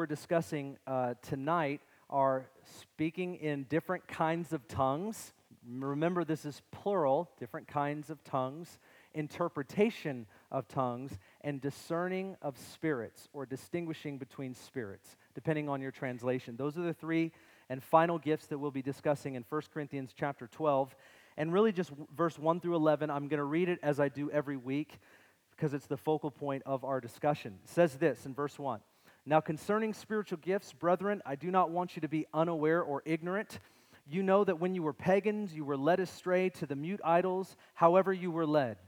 we're discussing uh, tonight are speaking in different kinds of tongues. Remember, this is plural, different kinds of tongues, interpretation of tongues, and discerning of spirits or distinguishing between spirits, depending on your translation. Those are the three and final gifts that we'll be discussing in 1 Corinthians chapter 12. And really, just verse 1 through 11, I'm going to read it as I do every week because it's the focal point of our discussion. It says this in verse 1 Now, concerning spiritual gifts, brethren, I do not want you to be unaware or ignorant. You know that when you were pagans, you were led astray to the mute idols, however, you were led.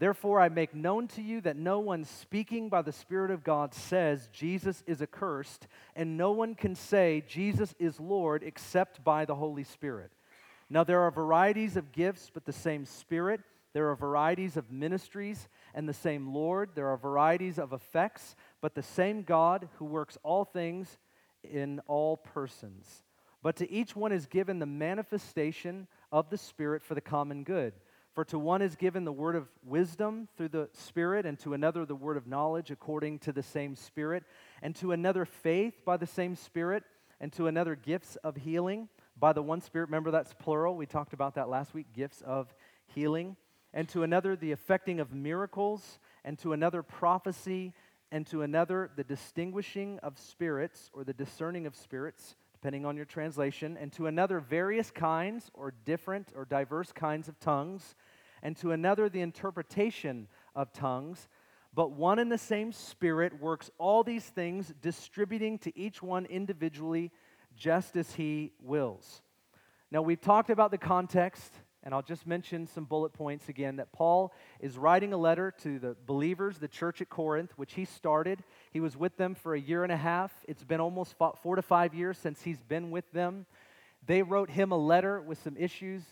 Therefore, I make known to you that no one speaking by the Spirit of God says Jesus is accursed, and no one can say Jesus is Lord except by the Holy Spirit. Now, there are varieties of gifts, but the same Spirit. There are varieties of ministries, and the same Lord. There are varieties of effects, but the same God who works all things in all persons. But to each one is given the manifestation of the Spirit for the common good. For to one is given the word of wisdom through the Spirit, and to another the word of knowledge according to the same Spirit, and to another faith by the same Spirit, and to another gifts of healing by the one Spirit. Remember, that's plural. We talked about that last week gifts of healing. And to another the effecting of miracles, and to another prophecy, and to another the distinguishing of spirits or the discerning of spirits depending on your translation, and to another various kinds or different or diverse kinds of tongues, and to another the interpretation of tongues. But one and the same Spirit works all these things, distributing to each one individually just as He wills. Now, we've talked about the context and I'll just mention some bullet points again that Paul is writing a letter to the believers, the church at Corinth, which he started. He was with them for a year and a half. It's been almost four to five years since he's been with them. They wrote him a letter with some issues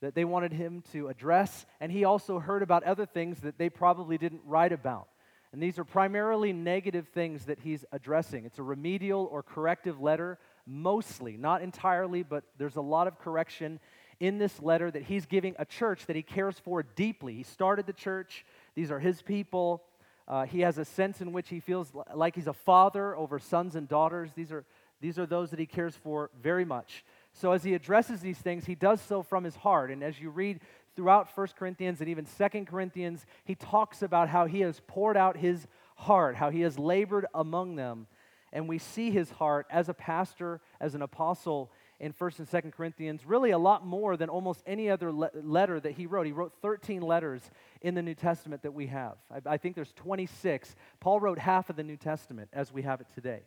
that they wanted him to address, and he also heard about other things that they probably didn't write about. And these are primarily negative things that he's addressing. It's a remedial or corrective letter, mostly, not entirely, but there's a lot of correction in this letter that he's giving a church that he cares for deeply. He started the church, these are his people. Uh, he has a sense in which he feels like he's a father over sons and daughters. These are, these are those that he cares for very much. So as he addresses these things, he does so from his heart. And as you read throughout 1 Corinthians and even 2 Corinthians, he talks about how he has poured out his heart, how he has labored among them. And we see his heart as a pastor, as an apostle, in 1st and 2nd Corinthians, really a lot more than almost any other le- letter that he wrote. He wrote 13 letters in the New Testament that we have. I, I think there's 26. Paul wrote half of the New Testament as we have it today.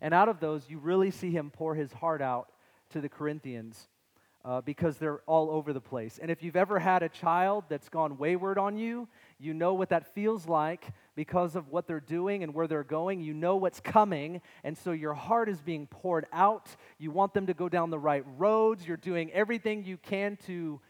And out of those, you really see him pour his heart out to the Corinthians uh, because they're all over the place. And if you've ever had a child that's gone wayward on you, you know what that feels like because of what they're doing and where they're going. You know what's coming. And so your heart is being poured out. You want them to go down the right roads. You're doing everything you can to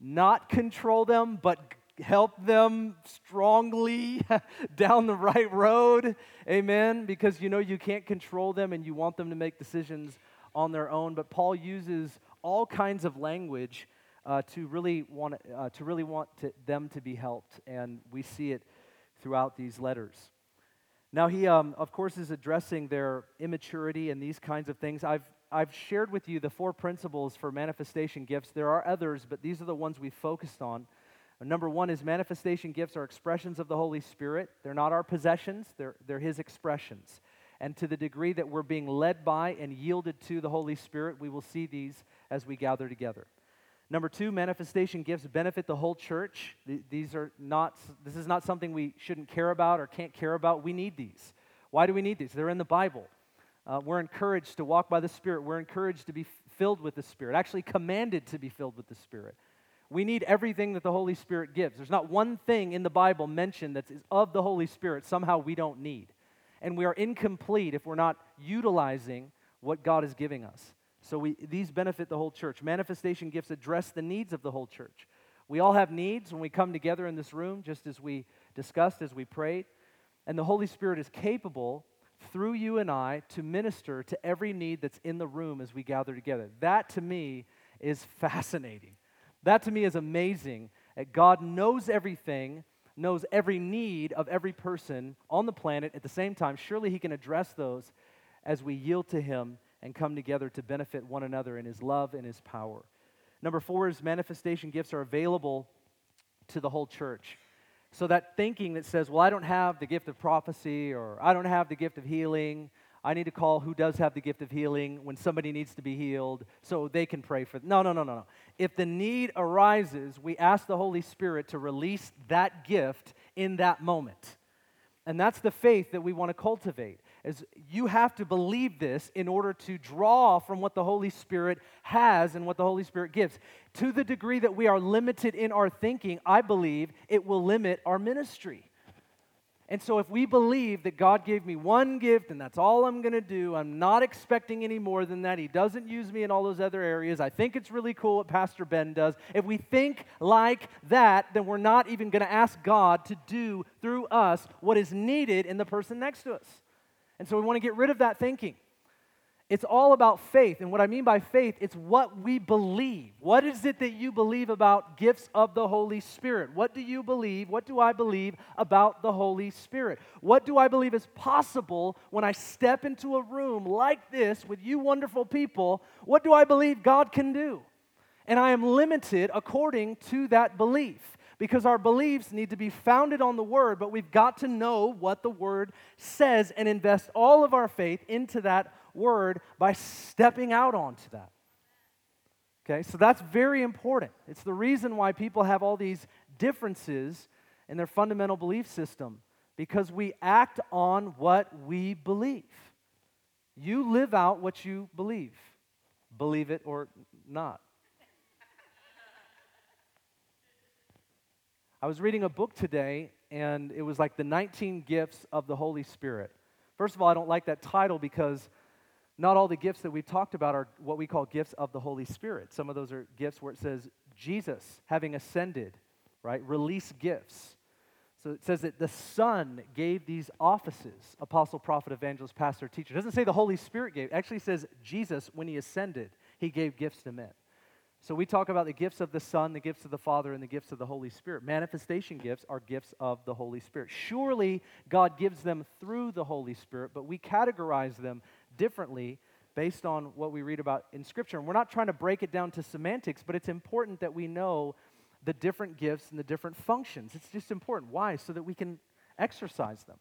not control them, but help them strongly down the right road. Amen. Because you know you can't control them and you want them to make decisions on their own. But Paul uses all kinds of language uh, to really want uh, to really want to, them to be helped, and we see it throughout these letters. Now he, um, of course, is addressing their immaturity and these kinds of things. I've I've shared with you the four principles for manifestation gifts. There are others, but these are the ones we focused on. Number one is manifestation gifts are expressions of the Holy Spirit. They're not our possessions, they're, they're His expressions. And to the degree that we're being led by and yielded to the Holy Spirit, we will see these as we gather together. Number two, manifestation gifts benefit the whole church. These are not, this is not something we shouldn't care about or can't care about. We need these. Why do we need these? They're in the Bible. Uh, we're encouraged to walk by the Spirit. We're encouraged to be filled with the Spirit, actually commanded to be filled with the Spirit. We need everything that the Holy Spirit gives. There's not one thing in the Bible mentioned that's of the Holy Spirit somehow we don't need. And we are incomplete if we're not utilizing what God is giving us. So we, these benefit the whole church. Manifestation gifts address the needs of the whole church. We all have needs when we come together in this room, just as we discussed, as we prayed. And the Holy Spirit is capable through you and I to minister to every need that's in the room as we gather together. That to me is fascinating. That to me is amazing. That God knows everything, knows every need of every person on the planet at the same time. Surely He can address those as we yield to Him and come together to benefit one another in His love and His power. Number four is manifestation gifts are available to the whole church. So that thinking that says, well, I don't have the gift of prophecy or I don't have the gift of healing, I need to call who does have the gift of healing when somebody needs to be healed so they can pray for them. No, no, no, no, no. If the need arises, we ask the Holy Spirit to release that gift in that moment. And that's the faith that we want to cultivate is you have to believe this in order to draw from what the Holy Spirit has and what the Holy Spirit gives. To the degree that we are limited in our thinking, I believe it will limit our ministry. And so, if we believe that God gave me one gift and that's all I'm going to do, I'm not expecting any more than that. He doesn't use me in all those other areas. I think it's really cool what Pastor Ben does. If we think like that, then we're not even going to ask God to do through us what is needed in the person next to us. And so we want to get rid of that thinking. It's all about faith. And what I mean by faith, it's what we believe. What is it that you believe about gifts of the Holy Spirit? What do you believe? What do I believe about the Holy Spirit? What do I believe is possible when I step into a room like this with you wonderful people? What do I believe God can do? And I am limited according to that belief because our beliefs need to be founded on the Word, but we've got to know what the Word says and invest all of our faith into that Word by stepping out onto that. Okay, so that's very important. It's the reason why people have all these differences in their fundamental belief system because we act on what we believe. You live out what you believe, believe it or not. I was reading a book today, and it was like the 19 gifts of the Holy Spirit. First of all, I don't like that title because not all the gifts that we've talked about are what we call gifts of the Holy Spirit. Some of those are gifts where it says Jesus having ascended, right? Release gifts. So it says that the Son gave these offices apostle, prophet, evangelist, pastor, teacher. It doesn't say the Holy Spirit gave. It actually says Jesus, when he ascended, he gave gifts to men. So we talk about the gifts of the Son, the gifts of the Father, and the gifts of the Holy Spirit. Manifestation gifts are gifts of the Holy Spirit. Surely God gives them through the Holy Spirit, but we categorize them differently based on what we read about in Scripture. And we're not trying to break it down to semantics, but it's important that we know the different gifts and the different functions. It's just important. Why? So that we can exercise them,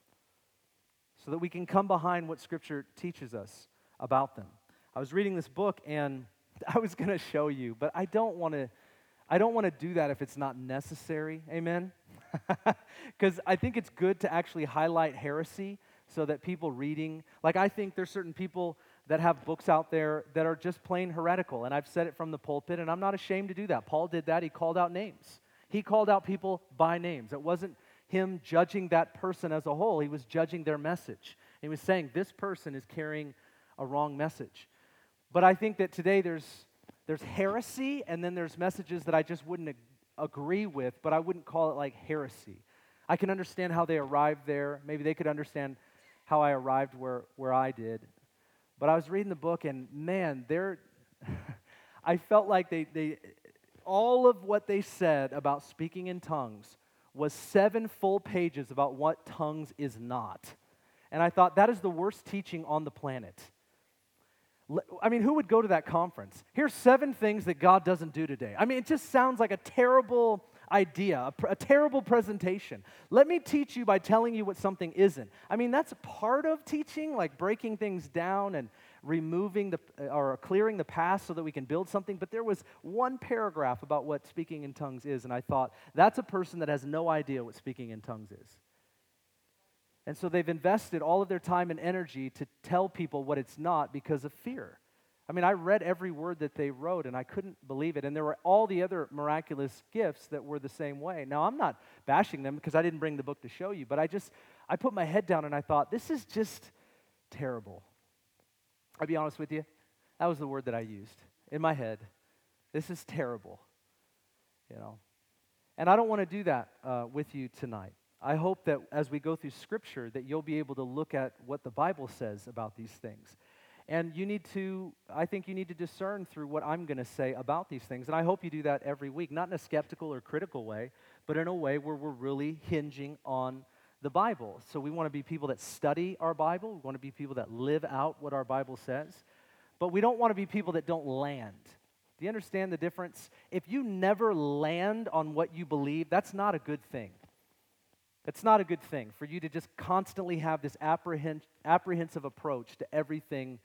so that we can come behind what Scripture teaches us about them. I was reading this book and I was going to show you, but I don't want to I don't want to do that if it's not necessary. Amen. Cuz I think it's good to actually highlight heresy so that people reading, like I think there's certain people that have books out there that are just plain heretical and I've said it from the pulpit and I'm not ashamed to do that. Paul did that. He called out names. He called out people by names. It wasn't him judging that person as a whole. He was judging their message. He was saying this person is carrying a wrong message. But I think that today there's, there's heresy, and then there's messages that I just wouldn't ag- agree with, but I wouldn't call it like heresy. I can understand how they arrived there. Maybe they could understand how I arrived where, where I did. But I was reading the book, and man, they're, I felt like they, they, all of what they said about speaking in tongues was seven full pages about what tongues is not. And I thought, that is the worst teaching on the planet. I mean, who would go to that conference? Here's seven things that God doesn't do today. I mean, it just sounds like a terrible idea, a, a, terrible presentation. Let me teach you by telling you what something isn't. I mean, that's part of teaching, like breaking things down and removing the or clearing the past so that we can build something. But there was one paragraph about what speaking in tongues is, and I thought, that's a person that has no idea what speaking in tongues is. And so they've invested all of their time and energy to tell people what it's not because of fear. I mean, I read every word that they wrote and I couldn't believe it. And there were all the other miraculous gifts that were the same way. Now, I'm not bashing them because I didn't bring the book to show you, but I just, I put my head down and I thought, this is just terrible. I'll be honest with you, that was the word that I used in my head. This is terrible, you know. And I don't want to do that uh, with you tonight. I hope that as we go through Scripture, that you'll be able to look at what the Bible says about these things. And you need to, I think you need to discern through what I'm going to say about these things. And I hope you do that every week, not in a skeptical or critical way, but in a way where we're really hinging on the Bible. So we want to be people that study our Bible, we want to be people that live out what our Bible says, but we don't want to be people that don't land. Do you understand the difference? If you never land on what you believe, that's not a good thing. It's not a good thing for you to just constantly have this apprehensive approach to everything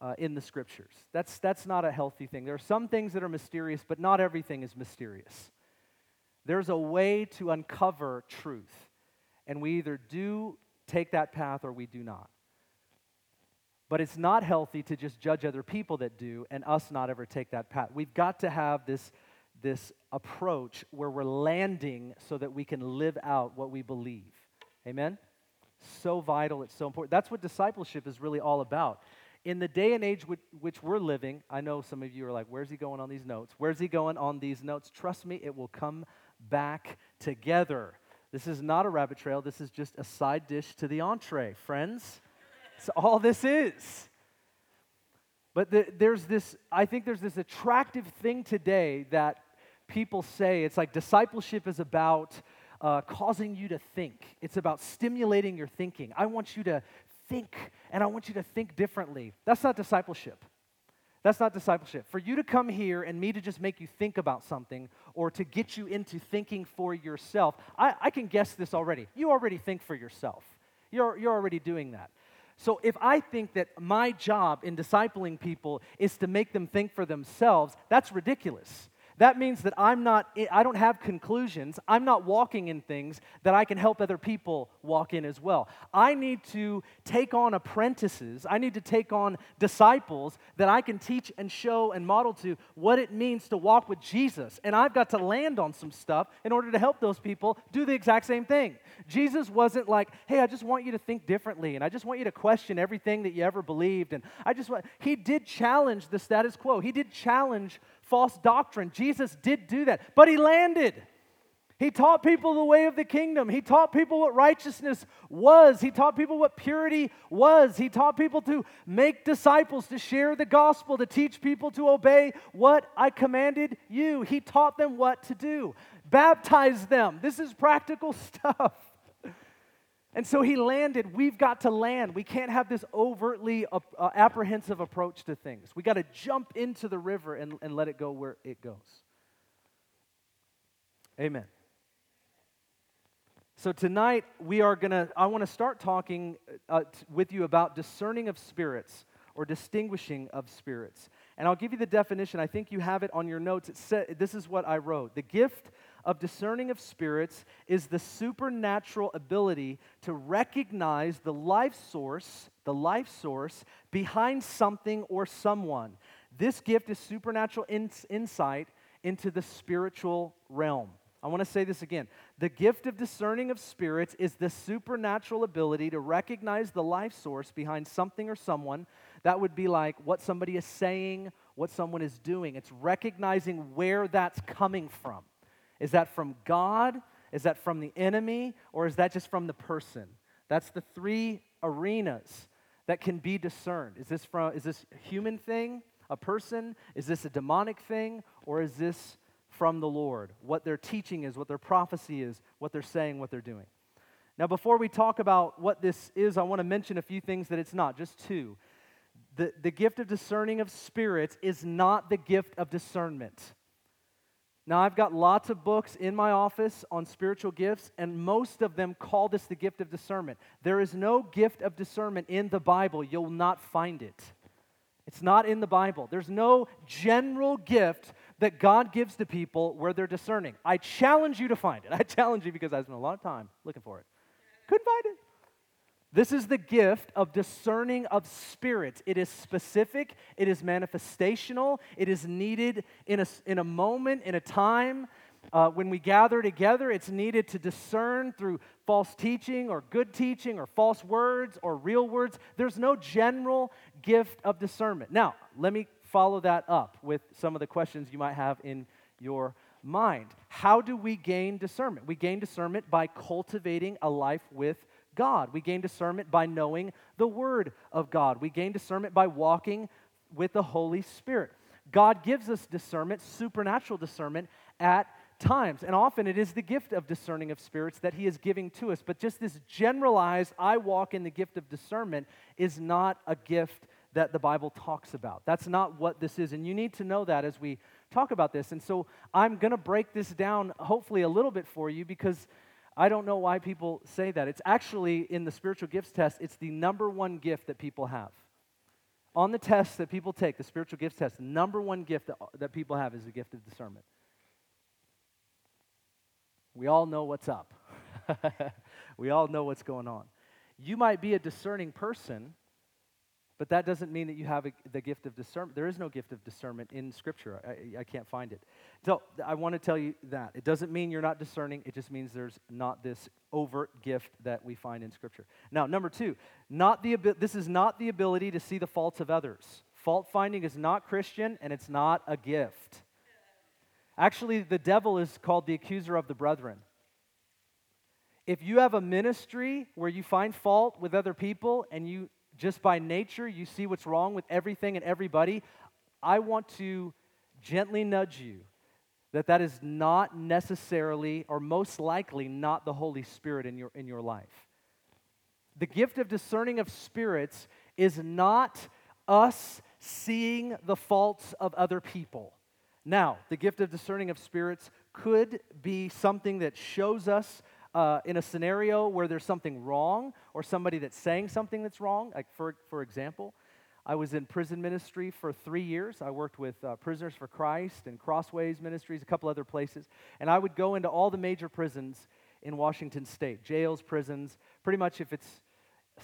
uh, in the scriptures. That's, that's not a healthy thing. There are some things that are mysterious, but not everything is mysterious. There's a way to uncover truth, and we either do take that path or we do not. But it's not healthy to just judge other people that do and us not ever take that path. We've got to have this, this approach where we're landing so that we can live out what we believe. Amen? So vital, it's so important. That's what discipleship is really all about. In the day and age which, which we're living, I know some of you are like, where's he going on these notes? Where's he going on these notes? Trust me, it will come back together. This is not a rabbit trail, this is just a side dish to the entree, friends. That's all this is. But the, there's this, I think there's this attractive thing today that people say it's like discipleship is about uh, causing you to think, it's about stimulating your thinking. I want you to think, and I want you to think differently. That's not discipleship. That's not discipleship. For you to come here and me to just make you think about something or to get you into thinking for yourself, I, I can guess this already. You already think for yourself, you're, you're already doing that. So if I think that my job in discipling people is to make them think for themselves, that's ridiculous. That means that I'm not, I don't have conclusions. I'm not walking in things that I can help other people walk in as well. I need to take on apprentices. I need to take on disciples that I can teach and show and model to what it means to walk with Jesus. And I've got to land on some stuff in order to help those people do the exact same thing. Jesus wasn't like, hey, I just want you to think differently and I just want you to question everything that you ever believed. And I just want, he did challenge the status quo. He did challenge false doctrine. Jesus did do that, but he landed. He taught people the way of the kingdom. He taught people what righteousness was. He taught people what purity was. He taught people to make disciples, to share the gospel, to teach people to obey what I commanded you. He taught them what to do. Baptize them. This is practical stuff. And so he landed. We've got to land. We can't have this overtly uh, uh, apprehensive approach to things. We got to jump into the river and, and let it go where it goes. Amen. So tonight we are going to, I want to start talking uh, t- with you about discerning of spirits or distinguishing of spirits. And I'll give you the definition. I think you have it on your notes. It said, this is what I wrote. The gift of discerning of spirits is the supernatural ability to recognize the life source, the life source behind something or someone. This gift is supernatural insight into the spiritual realm. I want to say this again. The gift of discerning of spirits is the supernatural ability to recognize the life source behind something or someone. That would be like what somebody is saying, what someone is doing. It's recognizing where that's coming from. Is that from God? Is that from the enemy? Or is that just from the person? That's the three arenas that can be discerned. Is this from is this a human thing, a person? Is this a demonic thing? Or is this from the Lord? What their teaching is, what their prophecy is, what they're saying, what they're doing. Now, before we talk about what this is, I want to mention a few things that it's not, just two. The, the gift of discerning of spirits is not the gift of discernment. Now, I've got lots of books in my office on spiritual gifts, and most of them call this the gift of discernment. There is no gift of discernment in the Bible. You'll not find it. It's not in the Bible. There's no general gift that God gives to people where they're discerning. I challenge you to find it. I challenge you because I spent a lot of time looking for it. Couldn't find it. This is the gift of discerning of spirits. It is specific, it is manifestational, it is needed in a, in a moment, in a time. Uh, when we gather together, it's needed to discern through false teaching or good teaching or false words or real words. There's no general gift of discernment. Now, let me follow that up with some of the questions you might have in your mind. How do we gain discernment? We gain discernment by cultivating a life with God. We gain discernment by knowing the Word of God. We gain discernment by walking with the Holy Spirit. God gives us discernment, supernatural discernment, at times. And often it is the gift of discerning of spirits that he is giving to us. But just this generalized, I walk in the gift of discernment, is not a gift that the Bible talks about. That's not what this is. And you need to know that as we talk about this. And so I'm going to break this down, hopefully, a little bit for you because I don't know why people say that. It's actually in the spiritual gifts test, it's the number one gift that people have. On the test that people take, the spiritual gifts test, the number one gift that, that people have is the gift of discernment. We all know what's up. we all know what's going on. You might be a discerning person, but that doesn't mean that you have a, the gift of discernment. There is no gift of discernment in Scripture. I, I can't find it. So I want to tell you that. It doesn't mean you're not discerning, it just means there's not this overt gift that we find in Scripture. Now, number two, not the, this is not the ability to see the faults of others. Fault finding is not Christian, and it's not a gift. Actually, the devil is called the accuser of the brethren. If you have a ministry where you find fault with other people and you just by nature, you see what's wrong with everything and everybody, I want to gently nudge you that that is not necessarily or most likely not the Holy Spirit in your, in your life. The gift of discerning of spirits is not us seeing the faults of other people. Now, the gift of discerning of spirits could be something that shows us uh, in a scenario where there's something wrong or somebody that's saying something that's wrong. Like, for, for example, I was in prison ministry for three years. I worked with uh, Prisoners for Christ and Crossways Ministries, a couple other places. And I would go into all the major prisons in Washington state jails, prisons. Pretty much, if it's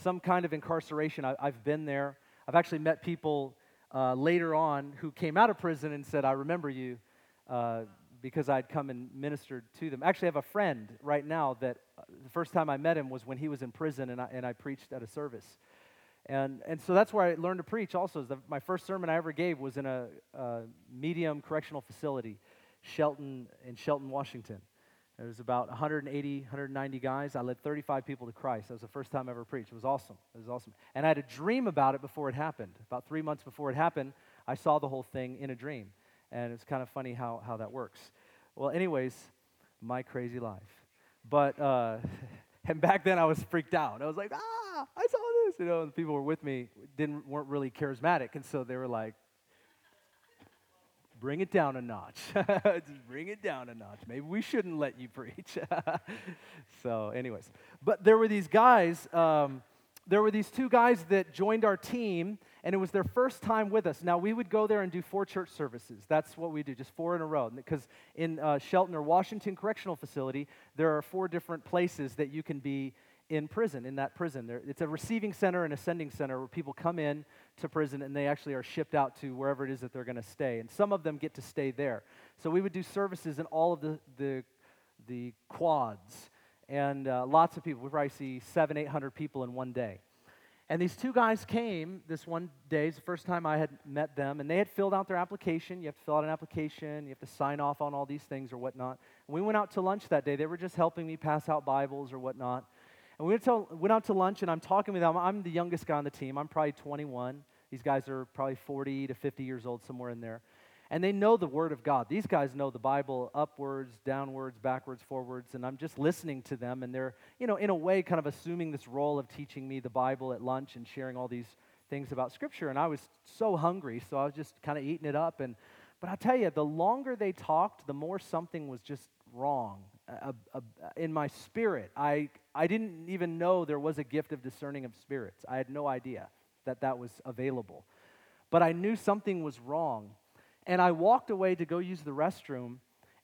some kind of incarceration, I, have been there. I've actually met people uh, later on who came out of prison and said, I remember you. Uh, because I'd come and ministered to them. Actually, I have a friend right now that uh, the first time I met him was when he was in prison and I, and I preached at a service. And, and so that's where I learned to preach also. The, my first sermon I ever gave was in a, a medium correctional facility, Shelton, in Shelton, Washington. There was about 180, 190 guys. I led 35 people to Christ. That was the first time I ever preached. It was awesome. It was awesome. And I had a dream about it before it happened. About three months before it happened, I saw the whole thing in a dream. And it's kind of funny how, how that works. Well, anyways, my crazy life. But, uh, and back then I was freaked out. I was like, ah, I saw this. You know, and the people were with me didn't, weren't really charismatic. And so they were like, bring it down a notch. Just bring it down a notch. Maybe we shouldn't let you preach. so, anyways, but there were these guys. Um, there were these two guys that joined our team, and it was their first time with us. Now, we would go there and do four church services. That's what we do, just four in a row. Because in uh, Shelton or Washington Correctional Facility, there are four different places that you can be in prison, in that prison. There, it's a receiving center and a sending center where people come in to prison and they actually are shipped out to wherever it is that they're going to stay. And some of them get to stay there. So we would do services in all of the, the, the quads and uh, lots of people. We probably see seven, eight hundred people in one day. And these two guys came this one day, it's the first time I had met them, and they had filled out their application. You have to fill out an application, you have to sign off on all these things or whatnot. And we went out to lunch that day. They were just helping me pass out Bibles or whatnot. And we went, to, went out to lunch, and I'm talking with them. I'm the youngest guy on the team. I'm probably 21. These guys are probably 40 to 50 years old, somewhere in there and they know the Word of God. These guys know the Bible upwards, downwards, backwards, forwards, and I'm just listening to them, and they're, you know, in a way, kind of assuming this role of teaching me the Bible at lunch and sharing all these things about Scripture. And I was so hungry, so I was just kind of eating it up. And but I tell you, the longer they talked, the more something was just wrong in my spirit. I I didn't even know there was a gift of discerning of spirits. I had no idea that that was available, but I knew something was wrong. And I walked away to go use the restroom,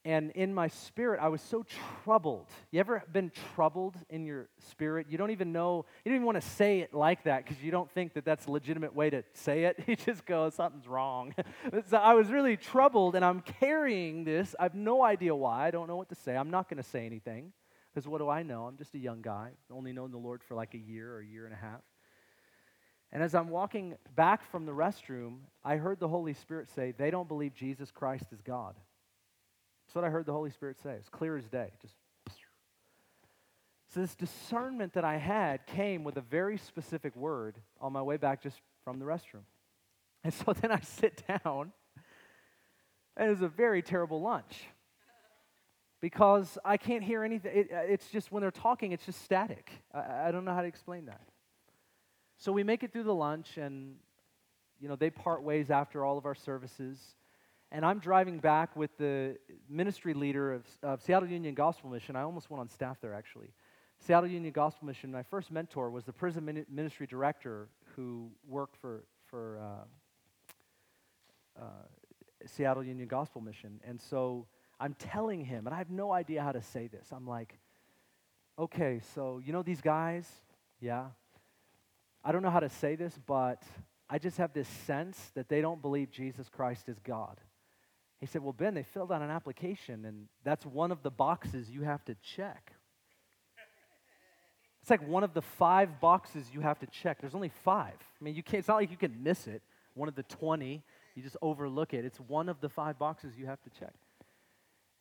and in my spirit, I was so troubled. You ever been troubled in your spirit? You don't even know, you don't even want to say it like that because you don't think that that's a legitimate way to say it. You just go, something's wrong. so I was really troubled, and I'm carrying this. I have no idea why. I don't know what to say. I'm not going to say anything because what do I know? I'm just a young guy, only known the Lord for like a year or a year and a half. And as I'm walking back from the restroom, I heard the Holy Spirit say, They don't believe Jesus Christ is God. That's what I heard the Holy Spirit say. It's clear as day. Just so this discernment that I had came with a very specific word on my way back just from the restroom. And so then I sit down, and it was a very terrible lunch. because I can't hear anything. It, uh, it's just when they're talking, it's just static. I, I don't know how to explain that. So we make it through the lunch, and you know they part ways after all of our services. And I'm driving back with the ministry leader of, of Seattle Union Gospel Mission. I almost went on staff there actually. Seattle Union Gospel Mission. My first mentor was the prison ministry director who worked for for uh, uh, Seattle Union Gospel Mission, and so I'm telling him, and I have no idea how to say this. I'm like, okay, so you know these guys? Yeah. I don't know how to say this, but I just have this sense that they don't believe Jesus Christ is God. He said, Well, Ben, they filled out an application, and that's one of the boxes you have to check. It's like one of the five boxes you have to check. There's only five. I mean, you can't, it's not like you can miss it. One of the 20, you just overlook it. It's one of the five boxes you have to check.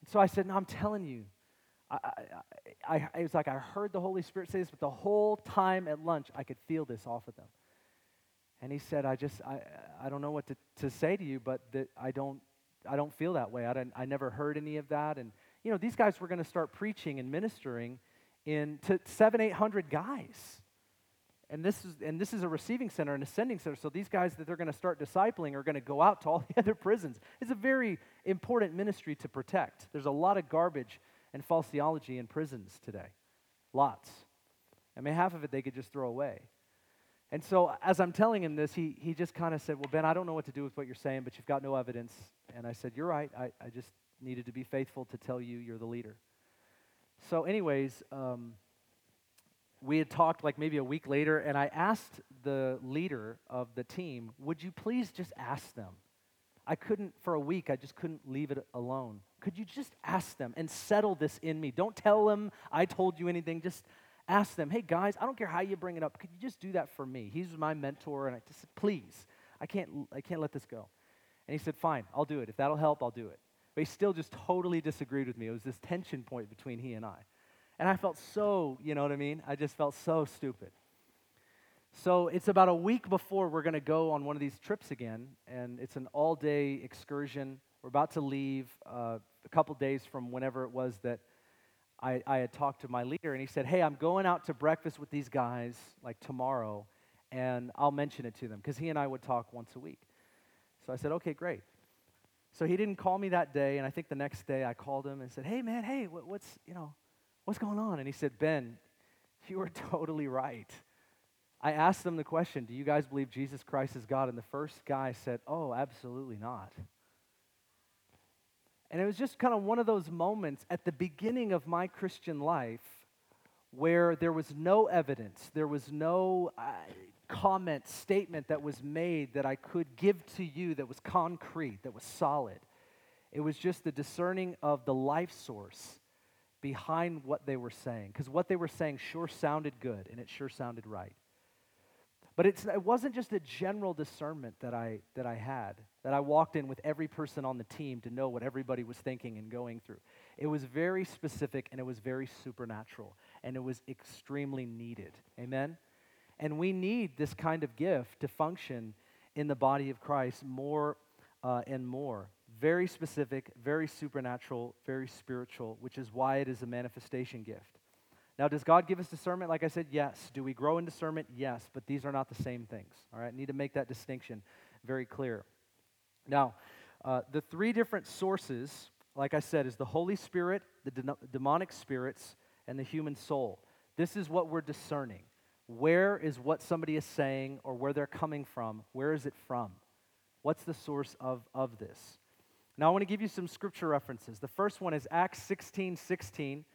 And so I said, No, I'm telling you. I, I, I, it was like I heard the Holy Spirit say this, but the whole time at lunch, I could feel this off of them. And he said, I just, I, I don't know what to, to say to you, but that I don't, I don't feel that way. I, didn't, I never heard any of that. And, you know, these guys were going to start preaching and ministering in to seven, eight hundred guys. And this is and this is a receiving center, an ascending center. So these guys that they're going to start discipling are going to go out to all the other prisons. It's a very important ministry to protect. There's a lot of garbage and false theology in prisons today. Lots. I mean, half of it they could just throw away. And so, as I'm telling him this, he, he just kind of said, Well, Ben, I don't know what to do with what you're saying, but you've got no evidence. And I said, You're right. I, I just needed to be faithful to tell you you're the leader. So, anyways, um, we had talked like maybe a week later, and I asked the leader of the team, Would you please just ask them? I couldn't, for a week, I just couldn't leave it alone. Could you just ask them and settle this in me? Don't tell them I told you anything. Just ask them, Hey guys, I don't care how you bring it up. Could you just do that for me? He's my mentor, and I just said, Please, I can't, I can't let this go. And he said, Fine, I'll do it. If that'll help, I'll do it. But he still just totally disagreed with me. It was this tension point between he and I. And I felt so, you know what I mean? I just felt so stupid. So it's about a week before we're going to go on one of these trips again, and it's an all day excursion. We're about to leave uh, a couple days from whenever it was that I, I had talked to my leader, and he said, Hey, I'm going out to breakfast with these guys like tomorrow, and I'll mention it to them because he and I would talk once a week. So I said, Okay, great. So he didn't call me that day, and I think the next day I called him and said, Hey, man, hey, what's, you know, What's going on? And he said, Ben, you are totally right. I asked them the question, Do you guys believe Jesus Christ is God? And the first guy said, Oh, absolutely not. And it was just kind of one of those moments at the beginning of my Christian life where there was no evidence, there was no uh, comment, statement that was made that I could give to you that was concrete, that was solid. It was just the discerning of the life source behind what they were saying because what they were saying sure sounded good and it sure sounded right. But it wasn't just a general discernment that I, that I had, that I walked in with every person on the team to know what everybody was thinking and going through. It was very specific and it was very supernatural and it was extremely needed. Amen? And we need this kind of gift to function in the body of Christ more uh, and more very specific, very supernatural, very spiritual, which is why it is a manifestation gift. Now, does God give us discernment? Like I said, yes. Do we grow in discernment? Yes, but these are not the same things. All right, need to make that distinction very clear. Now, uh, the three different sources, like I said, is the Holy Spirit, the de- demonic spirits, and the human soul. This is what we're discerning. Where is what somebody is saying or where they're coming from? Where is it from? What's the source of, of this? Now, I want to give you some scripture references. The first one is Acts 16 16.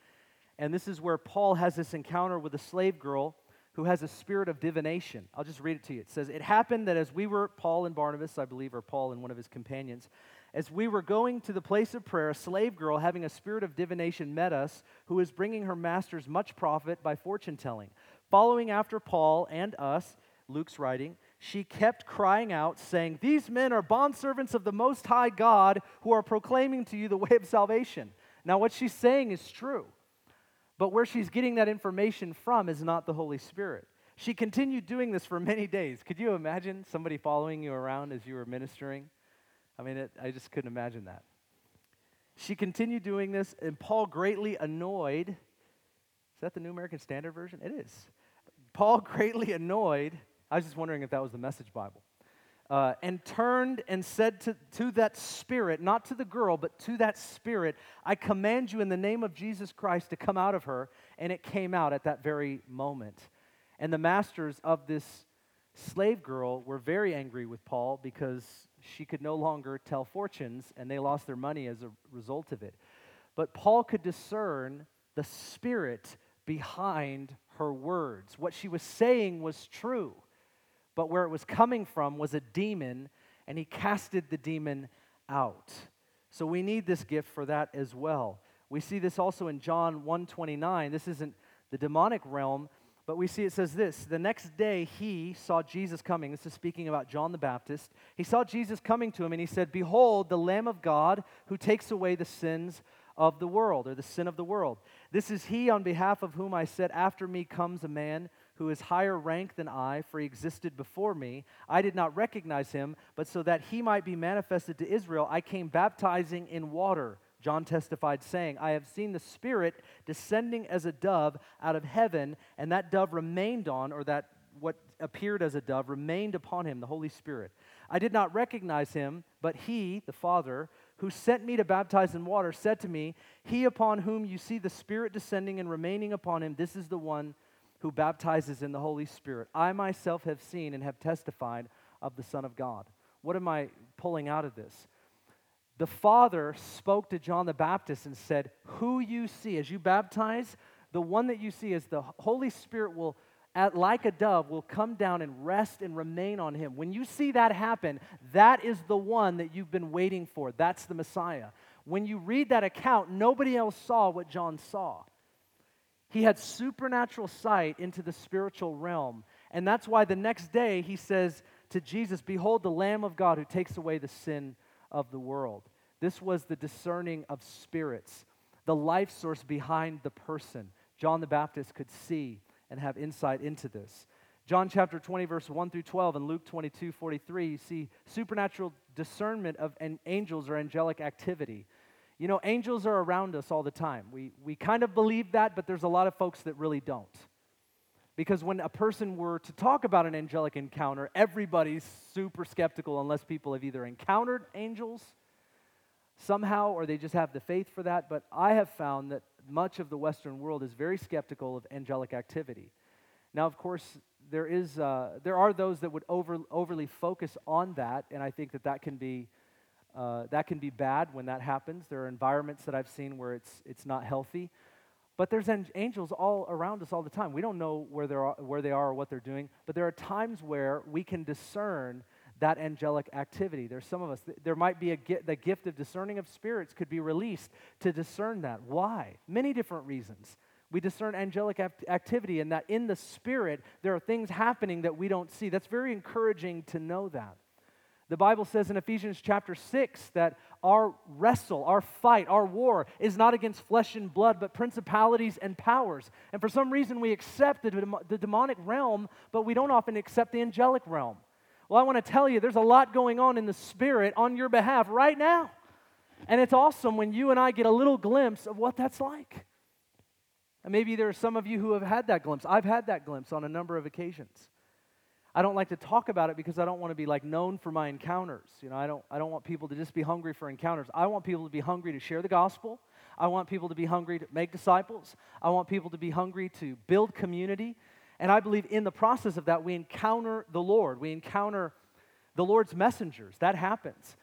And this is where Paul has this encounter with a slave girl who has a spirit of divination. I'll just read it to you. It says, It happened that as we were, Paul and Barnabas, I believe, or Paul and one of his companions, as we were going to the place of prayer, a slave girl having a spirit of divination met us, who was bringing her masters much profit by fortune telling. Following after Paul and us, Luke's writing, she kept crying out, saying, These men are bondservants of the Most High God who are proclaiming to you the way of salvation. Now, what she's saying is true, but where she's getting that information from is not the Holy Spirit. She continued doing this for many days. Could you imagine somebody following you around as you were ministering? I mean, it, I just couldn't imagine that. She continued doing this, and Paul, greatly annoyed, is that the New American Standard Version? It is. Paul, greatly annoyed, I was just wondering if that was the Message Bible, uh, and turned and said to, to that spirit, not to the girl, but to that spirit, I command you in the name of Jesus Christ to come out of her. And it came out at that very moment. And the masters of this slave girl were very angry with Paul because she could no longer tell fortunes and they lost their money as a result of it. But Paul could discern the spirit behind her words. What she was saying was true, but where it was coming from was a demon, and he casted the demon out. So we need this gift for that as well. We see this also in John 129. This isn't the demonic realm, but we see it says this The next day he saw Jesus coming. This is speaking about John the Baptist. He saw Jesus coming to him and he said, Behold, the Lamb of God who takes away the sins of the world, or the sin of the world. This is he on behalf of whom I said, After me comes a man who is higher rank than I, for he existed before me. I did not recognize him, but so that he might be manifested to Israel, I came baptizing in water. John testified, saying, I have seen the Spirit descending as a dove out of heaven, and that dove remained on, or that what appeared as a dove remained upon him, the Holy Spirit. I did not recognize him, but he, the Father, who sent me to baptize in water, said to me, He upon whom you see the Spirit descending and remaining upon him, this is the one who baptizes in the Holy Spirit. I myself have seen and have testified of the Son of God. What am I pulling out of this? the Father spoke to John the Baptist and said, Who you see as you baptize, the one that you see is the Holy Spirit will, at, like a dove, will come down and rest and remain on him. When you see that happen, that is the one that you've been waiting for. That's the Messiah. When you read that account, nobody else saw what John saw. He had supernatural sight into the spiritual realm. And that's why the next day he says to Jesus, Behold, the Lamb of God who takes away the sin of the world. This was the discerning of spirits, the life source behind the person. John the Baptist could see and have insight into this. John chapter 20, verse 1 through 12, and Luke 22, 43, you see supernatural discernment of an angels or angelic activity. You know, angels are around us all the time. We, we kind of believe that, but there's a lot of folks that really don't. Because when a person were to talk about an angelic encounter, everybody's super skeptical unless people have either encountered angels somehow or they just have the faith for that. But I have found that much of the Western world is very skeptical of angelic activity. Now, of course, there, is, uh, there are those that would over, overly focus on that, and I think that that can be. Uh, that can be bad when that happens. There are environments that I've seen where it's, it's not healthy. But there's angels all around us all the time. We don't know where, they're, where they are or what they're doing, but there are times where we can discern that angelic activity. There's some of us, there might be a the gift of discerning of spirits could be released to discern that. Why? Many different reasons. We discern angelic activity, and that in the spirit, there are things happening that we don't see. That's very encouraging to know that. The Bible says in Ephesians chapter 6 that our wrestle, our fight, our war is not against flesh and blood, but principalities and powers. And for some reason, we accept the, the demonic realm, but we don't often accept the angelic realm. Well, I want to tell you, there's a lot going on in the spirit on your behalf right now. And it's awesome when you and I get a little glimpse of what that's like. And maybe there are some of you who have had that glimpse. I've had that glimpse on a number of occasions. I don't like to talk about it because I don't want to be like known for my encounters. You know, I don't, I don't want people to just be hungry for encounters. I want people to be hungry to share the gospel. I want people to be hungry to make disciples. I want people to be hungry to build community. And I believe in the process of that, we encounter the Lord. We encounter the Lord's messengers. That happens.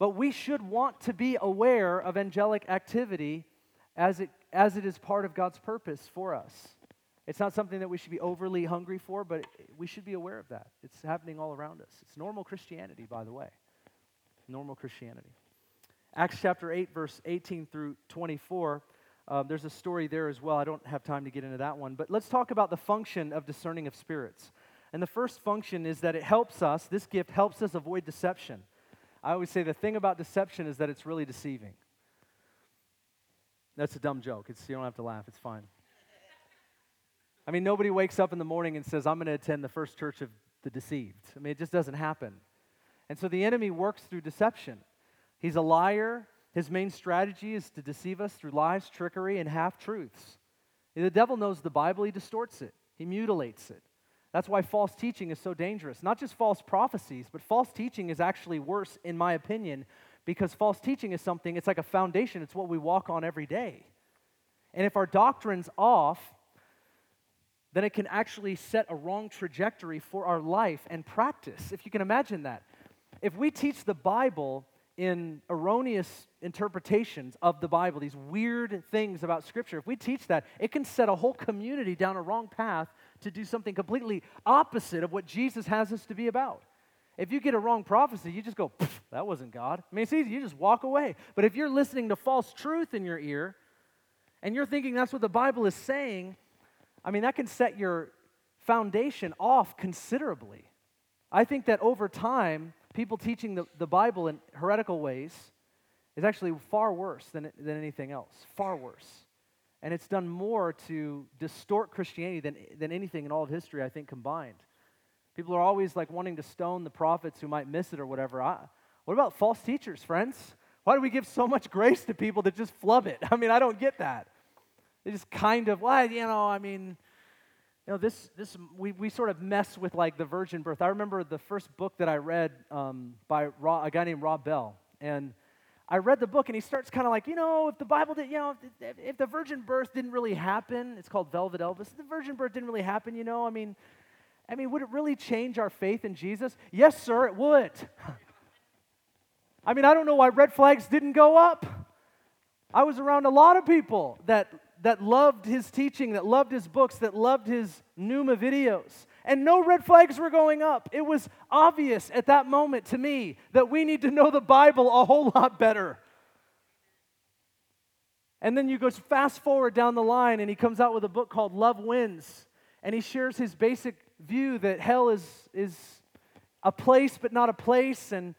But we should want to be aware of angelic activity as it, as it is part of God's purpose for us. It's not something that we should be overly hungry for, but we should be aware of that. It's happening all around us. It's normal Christianity, by the way. Normal Christianity. Acts chapter 8, verse 18 through 24. Um, there's a story there as well. I don't have time to get into that one. But let's talk about the function of discerning of spirits. And the first function is that it helps us, this gift helps us avoid deception. I always say the thing about deception is that it's really deceiving. That's a dumb joke. It's, you don't have to laugh, it's fine. I mean, nobody wakes up in the morning and says, I'm going to attend the first church of the deceived. I mean, it just doesn't happen. And so the enemy works through deception. He's a liar, His main strategy is to deceive us through lies, trickery, and half truths. The devil knows the Bible, he distorts it, he mutilates it. That's why false teaching is so dangerous. Not just false prophecies, but false teaching is actually worse, in my opinion, because false teaching is something, it's like a foundation, it's what we walk on every day. And if our doctrine's off, then it can actually set a wrong trajectory for our life and practice, if you can imagine that. If we teach the Bible in erroneous interpretations of the Bible, these weird things about Scripture, if we teach that, it can set a whole community down a wrong path to do something completely opposite of what Jesus has us to be about. If you get a wrong prophecy, you just go, that wasn't God. I mean, it's easy, you just walk away. But if you're listening to false truth in your ear and you're thinking that's what the Bible is saying, I mean, that can set your foundation off considerably. I think that over time, people teaching the, the Bible in heretical ways is actually far worse than, than anything else, far worse. And it's done more to distort Christianity than, than anything in all of history, I think, combined. People are always like wanting to stone the prophets who might miss it or whatever. I, what about false teachers, friends? Why do we give so much grace to people that just flub it? I mean, I don't get that. They just kind of, well, you know, I mean, you know, this, this we, we sort of mess with like the virgin birth. I remember the first book that I read um, by Rob, a guy named Rob Bell. And I read the book and he starts kind of like, you know, if the Bible did, you know, if, if the virgin birth didn't really happen, it's called Velvet Elvis. If the virgin birth didn't really happen, you know, I mean, I mean, would it really change our faith in Jesus? Yes, sir, it would. I mean, I don't know why red flags didn't go up. I was around a lot of people that that loved his teaching, that loved his books, that loved his Nooma videos. And no red flags were going up. It was obvious at that moment to me that we need to know the Bible a whole lot better. And then you go fast forward down the line, and he comes out with a book called Love Wins. And he shares his basic view that hell is, is a place, but not a place. And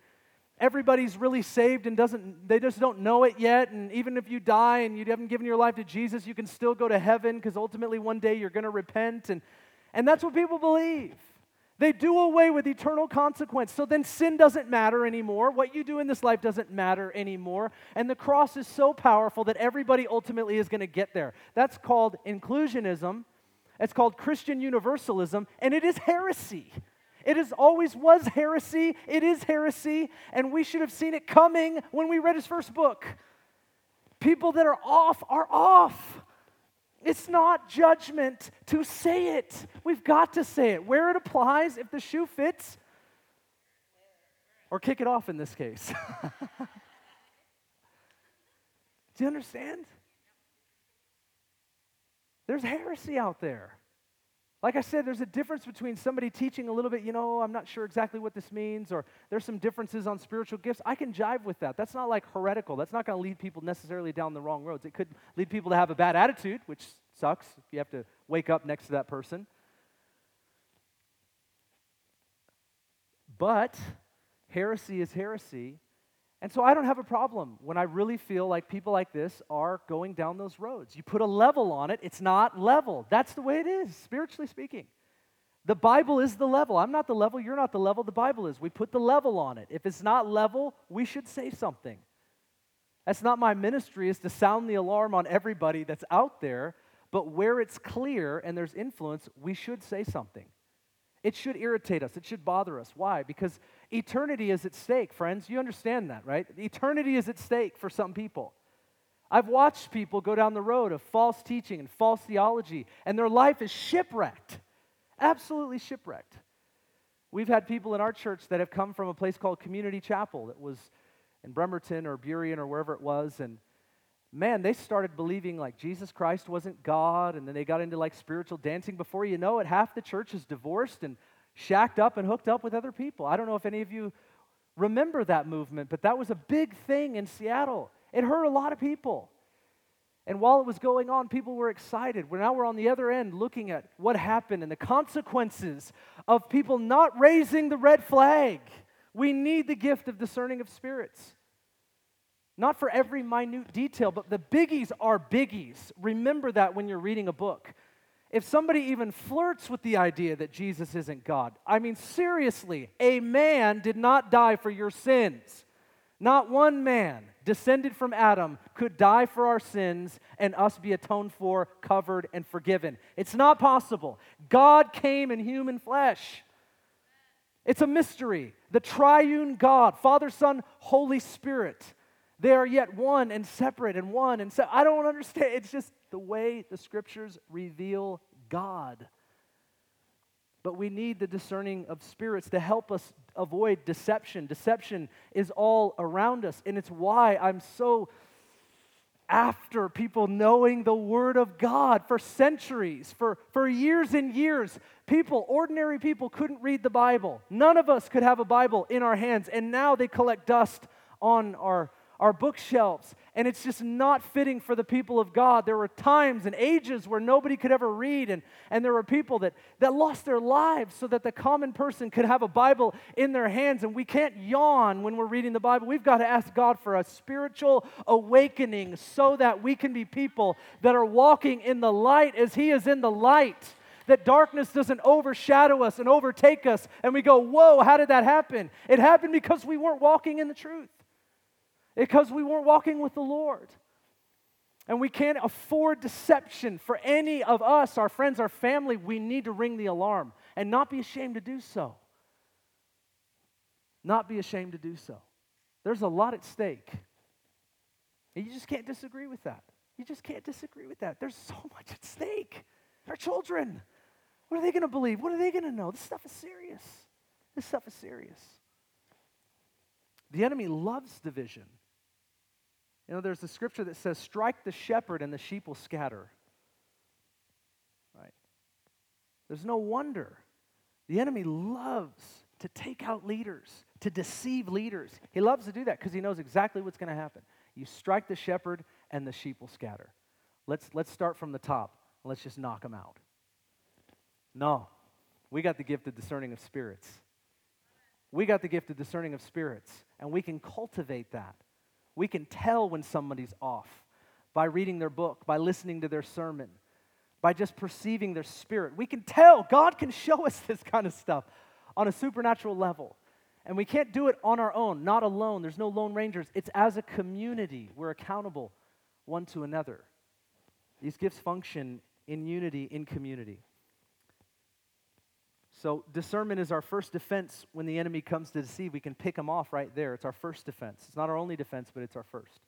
everybody's really saved and doesn't they just don't know it yet and even if you die and you haven't given your life to jesus you can still go to heaven because ultimately one day you're going to repent and and that's what people believe. They do away with eternal consequence. So then sin doesn't matter anymore. What you do in this life doesn't matter anymore. And the cross is so powerful that everybody ultimately is going to get there. That's called inclusionism. It's called christian universalism and it is heresy it is always was heresy. It is heresy, and we should have seen it coming when we read his first book. People that are off are off. It's not judgment to say it. We've got to say it. Where it applies, if the shoe fits, or kick it off in this case. Do you understand? There's heresy out there. Like I said, there's a difference between somebody teaching a little bit, you know, oh, I'm not sure exactly what this means, or there's some differences on spiritual gifts. I can jive with that. That's not like heretical. That's not going to lead people necessarily down the wrong roads. It could lead people to have a bad attitude, which sucks if you have to wake up next to that person. But heresy is heresy, and so I don't have a problem when I really feel like people like this are going down those roads. You put a level on it, it's not level. That's the way it is, spiritually speaking. The Bible is the level. I'm not the level, you're not the level, the Bible is. We put the level on it. If it's not level, we should say something. That's not my ministry, is to sound the alarm on everybody that's out there, but where it's clear and there's influence, we should say something. It should irritate us. It should bother us. Why? Because eternity is at stake, friends. You understand that, right? Eternity is at stake for some people. I've watched people go down the road of false teaching and false theology, and their life is shipwrecked. Absolutely shipwrecked. We've had people in our church that have come from a place called Community Chapel that was in Bremerton or Burien or wherever it was, and man, they started believing like Jesus Christ wasn't God, and then they got into like spiritual dancing. Before you know it, half the church is divorced and shacked up and hooked up with other people. I don't know if any of you remember that movement, but that was a big thing in Seattle. It hurt a lot of people. And while it was going on, people were excited. We're now we're on the other end looking at what happened and the consequences of people not raising the red flag. We need the gift of discerning of spirits. Not for every minute detail, but the biggies are biggies. Remember that when you're reading a book. If somebody even flirts with the idea that Jesus isn't God, I mean, seriously, a man did not die for your sins. Not one man descended from Adam, could die for our sins and us be atoned for, covered, and forgiven. It's not possible. God came in human flesh. It's a mystery. The triune God, Father, Son, Holy Spirit. They are yet one and separate and one and so I don't understand. It's just the way the scriptures reveal God. But we need the discerning of spirits to help us avoid deception. Deception is all around us, and it's why I'm so after people knowing the Word of God for centuries, for, for years and years. People, ordinary people, couldn't read the Bible. None of us could have a Bible in our hands, and now they collect dust on our our bookshelves, and it's just not fitting for the people of God. There were times and ages where nobody could ever read, and, and there were people that, that lost their lives so that the common person could have a Bible in their hands. And we can't yawn when we're reading the Bible. We've got to ask God for a spiritual awakening so that we can be people that are walking in the light as He is in the light that darkness doesn't overshadow us and overtake us, and we go, Whoa, how did that happen? It happened because we weren't walking in the truth because we weren't walking with the Lord. And we can't afford deception for any of us, our friends, our family. We need to ring the alarm and not be ashamed to do so. Not be ashamed to do so. There's a lot at stake. And you just can't disagree with that. You just can't disagree with that. There's so much at stake. Our children, what are they going to believe? What are they going to know? This stuff is serious. This stuff is serious. The enemy loves division. You know, there's a scripture that says, Strike the shepherd and the sheep will scatter. Right? There's no wonder. The enemy loves to take out leaders, to deceive leaders. He loves to do that because he knows exactly what's going to happen. You strike the shepherd and the sheep will scatter. Let's, let's start from the top. Let's just knock them out. No, we got the gift of discerning of spirits. We got the gift of discerning of spirits, and we can cultivate that. We can tell when somebody's off by reading their book, by listening to their sermon, by just perceiving their spirit. We can tell. God can show us this kind of stuff on a supernatural level. And we can't do it on our own, not alone. There's no lone rangers. It's as a community. We're accountable one to another. These gifts function in unity, in community. So, discernment is our first defense when the enemy comes to deceive. We can pick him off right there. It's our first defense. It's not our only defense, but it's our first.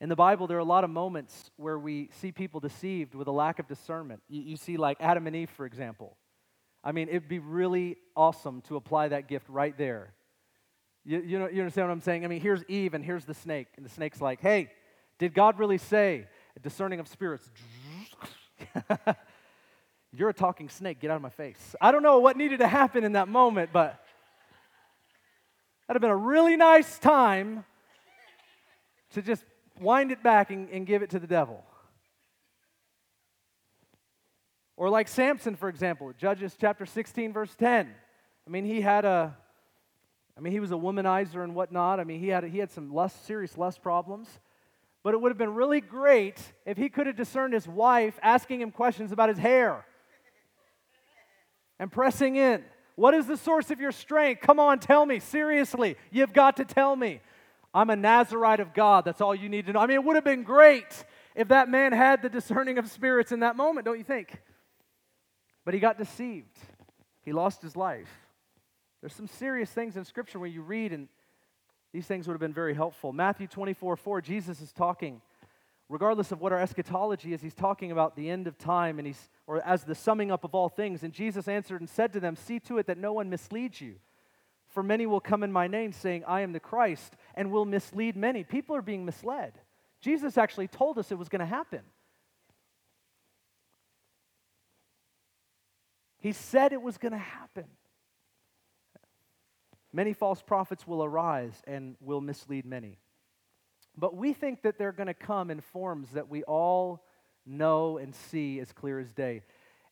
In the Bible, there are a lot of moments where we see people deceived with a lack of discernment. You, you see, like Adam and Eve, for example. I mean, it'd be really awesome to apply that gift right there. You, you, know, you understand what I'm saying? I mean, here's Eve and here's the snake. And the snake's like, hey, did God really say discerning of spirits? You're a talking snake. Get out of my face. I don't know what needed to happen in that moment, but that'd have been a really nice time to just wind it back and, and give it to the devil. Or like Samson, for example, Judges chapter 16, verse 10. I mean, he had a, I mean, he was a womanizer and whatnot. I mean, he had, he had some lust, serious lust problems. But it would have been really great if he could have discerned his wife asking him questions about his hair and pressing in. What is the source of your strength? Come on, tell me. Seriously, you've got to tell me. I'm a Nazarite of God. That's all you need to know. I mean, it would have been great if that man had the discerning of spirits in that moment, don't you think? But he got deceived. He lost his life. There's some serious things in Scripture where you read, and these things would have been very helpful. Matthew 24 4, Jesus is talking regardless of what our eschatology is, he's talking about the end of time and he's, or as the summing up of all things. And Jesus answered and said to them, See to it that no one misleads you. For many will come in my name, saying, I am the Christ, and will mislead many. People are being misled. Jesus actually told us it was going to happen. He said it was going to happen. Many false prophets will arise and will mislead many. But we think that they're going to come in forms that we all know and see as clear as day.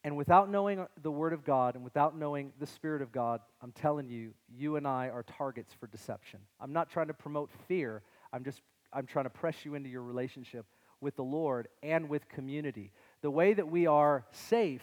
And without knowing the Word of God and without knowing the Spirit of God, I'm telling you, you and I are targets for deception. I'm not trying to promote fear. I'm just I'm trying to press you into your relationship with the Lord and with community. The way that we are safe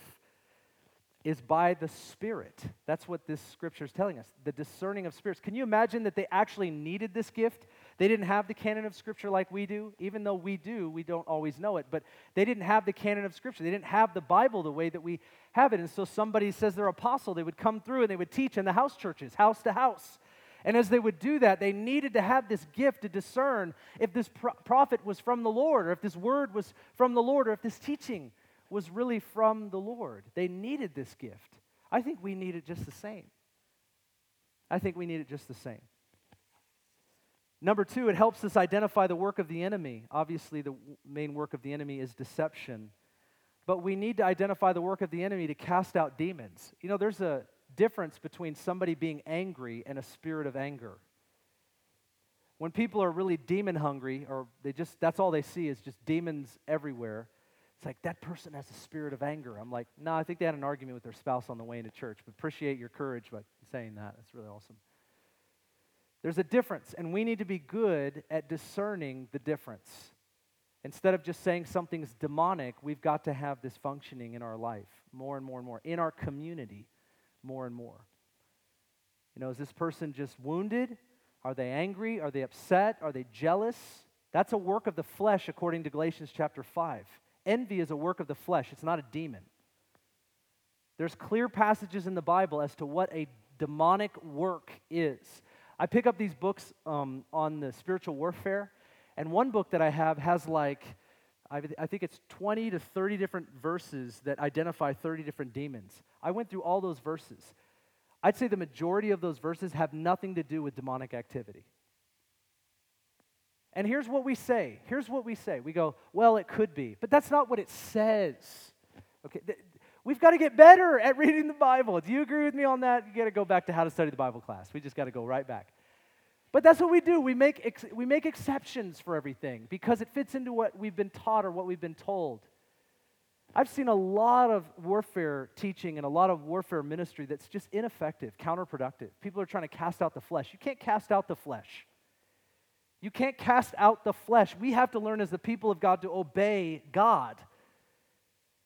is by the Spirit. That's what this scripture is telling us the discerning of spirits. Can you imagine that they actually needed this gift? They didn't have the canon of Scripture like we do. Even though we do, we don't always know it. But they didn't have the canon of Scripture. They didn't have the Bible the way that we have it. And so somebody says they're apostle, they would come through and they would teach in the house churches, house to house. And as they would do that, they needed to have this gift to discern if this pro- prophet was from the Lord, or if this word was from the Lord, or if this teaching was really from the Lord. They needed this gift. I think we need it just the same. I think we need it just the same. Number two, it helps us identify the work of the enemy. Obviously, the main work of the enemy is deception. But we need to identify the work of the enemy to cast out demons. You know, there's a difference between somebody being angry and a spirit of anger. When people are really demon hungry, or they just, that's all they see is just demons everywhere, it's like that person has a spirit of anger. I'm like, no, I think they had an argument with their spouse on the way into church. But appreciate your courage by saying that. That's really awesome. There's a difference, and we need to be good at discerning the difference. Instead of just saying something's demonic, we've got to have this functioning in our life more and more and more, in our community more and more. You know, is this person just wounded? Are they angry? Are they upset? Are they jealous? That's a work of the flesh, according to Galatians chapter 5. Envy is a work of the flesh, it's not a demon. There's clear passages in the Bible as to what a demonic work is. I pick up these books um, on the spiritual warfare, and one book that I have has like, I, I think it's 20 to 30 different verses that identify 30 different demons. I went through all those verses. I'd say the majority of those verses have nothing to do with demonic activity. And here's what we say. Here's what we say. We go, well, it could be. But that's not what it says. Okay, th- we've got to get better at reading the Bible. Do you agree with me on that? You got to go back to how to study the Bible class. We just got to go right back. But that's what we do. We make, ex- we make exceptions for everything because it fits into what we've been taught or what we've been told. I've seen a lot of warfare teaching and a lot of warfare ministry that's just ineffective, counterproductive. People are trying to cast out the flesh. You can't cast out the flesh. You can't cast out the flesh. We have to learn as the people of God to obey God.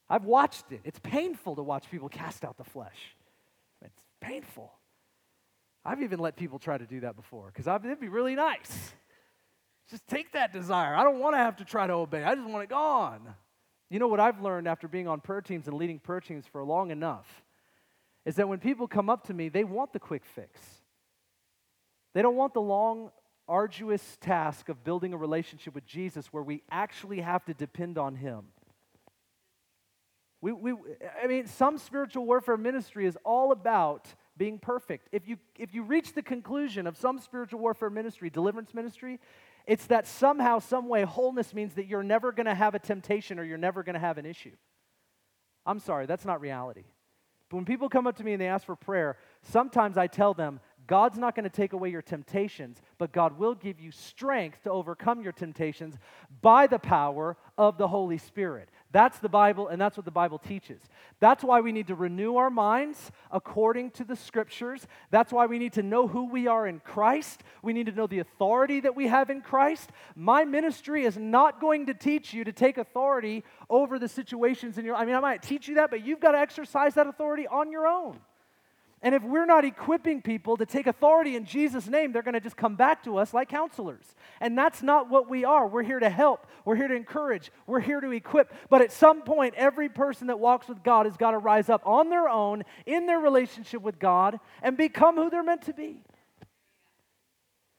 I've watched it. It's painful to watch people cast out the flesh. It's painful. I've even let people try to do that before because it'd be really nice. Just take that desire. I don't want to have to try to obey. I just want it gone. You know what I've learned after being on prayer teams and leading prayer teams for long enough is that when people come up to me, they want the quick fix. They don't want the long arduous task of building a relationship with Jesus where we actually have to depend on Him. We, we, I mean, some spiritual warfare ministry is all about being perfect. If you, if you reach the conclusion of some spiritual warfare ministry, deliverance ministry, it's that somehow, some way, wholeness means that you're never going to have a temptation or you're never going to have an issue. I'm sorry, that's not reality. But when people come up to me and they ask for prayer, sometimes I tell them, God's not going to take away your temptations, but God will give you strength to overcome your temptations by the power of the Holy Spirit. That's the Bible, and that's what the Bible teaches. That's why we need to renew our minds according to the scriptures. That's why we need to know who we are in Christ. We need to know the authority that we have in Christ. My ministry is not going to teach you to take authority over the situations in your I mean, I might teach you that, but you've got to exercise that authority on your own. And if we're not equipping people to take authority in Jesus' name, they're going to just come back to us like counselors. And that's not what we are. We're here to help, we're here to encourage, we're here to equip. But at some point, every person that walks with God has got to rise up on their own in their relationship with God and become who they're meant to be.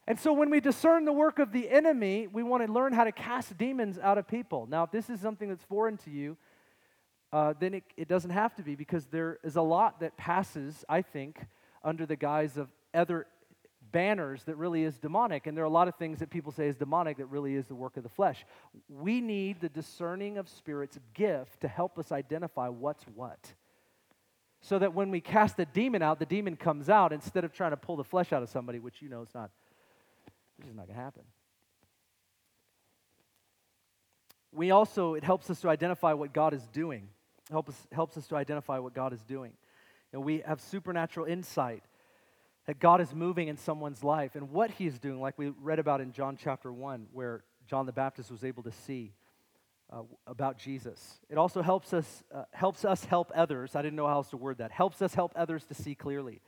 And so when we discern the work of the enemy, we want to learn how to cast demons out of people. Now, if this is something that's foreign to you, uh, then it, it doesn't have to be because there is a lot that passes, I think, under the guise of other banners that really is demonic. And there are a lot of things that people say is demonic that really is the work of the flesh. We need the discerning of spirits gift to help us identify what's what. So that when we cast the demon out, the demon comes out instead of trying to pull the flesh out of somebody, which you know is not, which is not going to happen. We also, it helps us to identify what God is doing help us, helps us to identify what God is doing. And we have supernatural insight that God is moving in someone's life and what he is doing, like we read about in John chapter 1, where John the Baptist was able to see uh, about Jesus. It also helps us, uh, helps us help others. I didn't know how else to word that. Helps us help others to see clearly.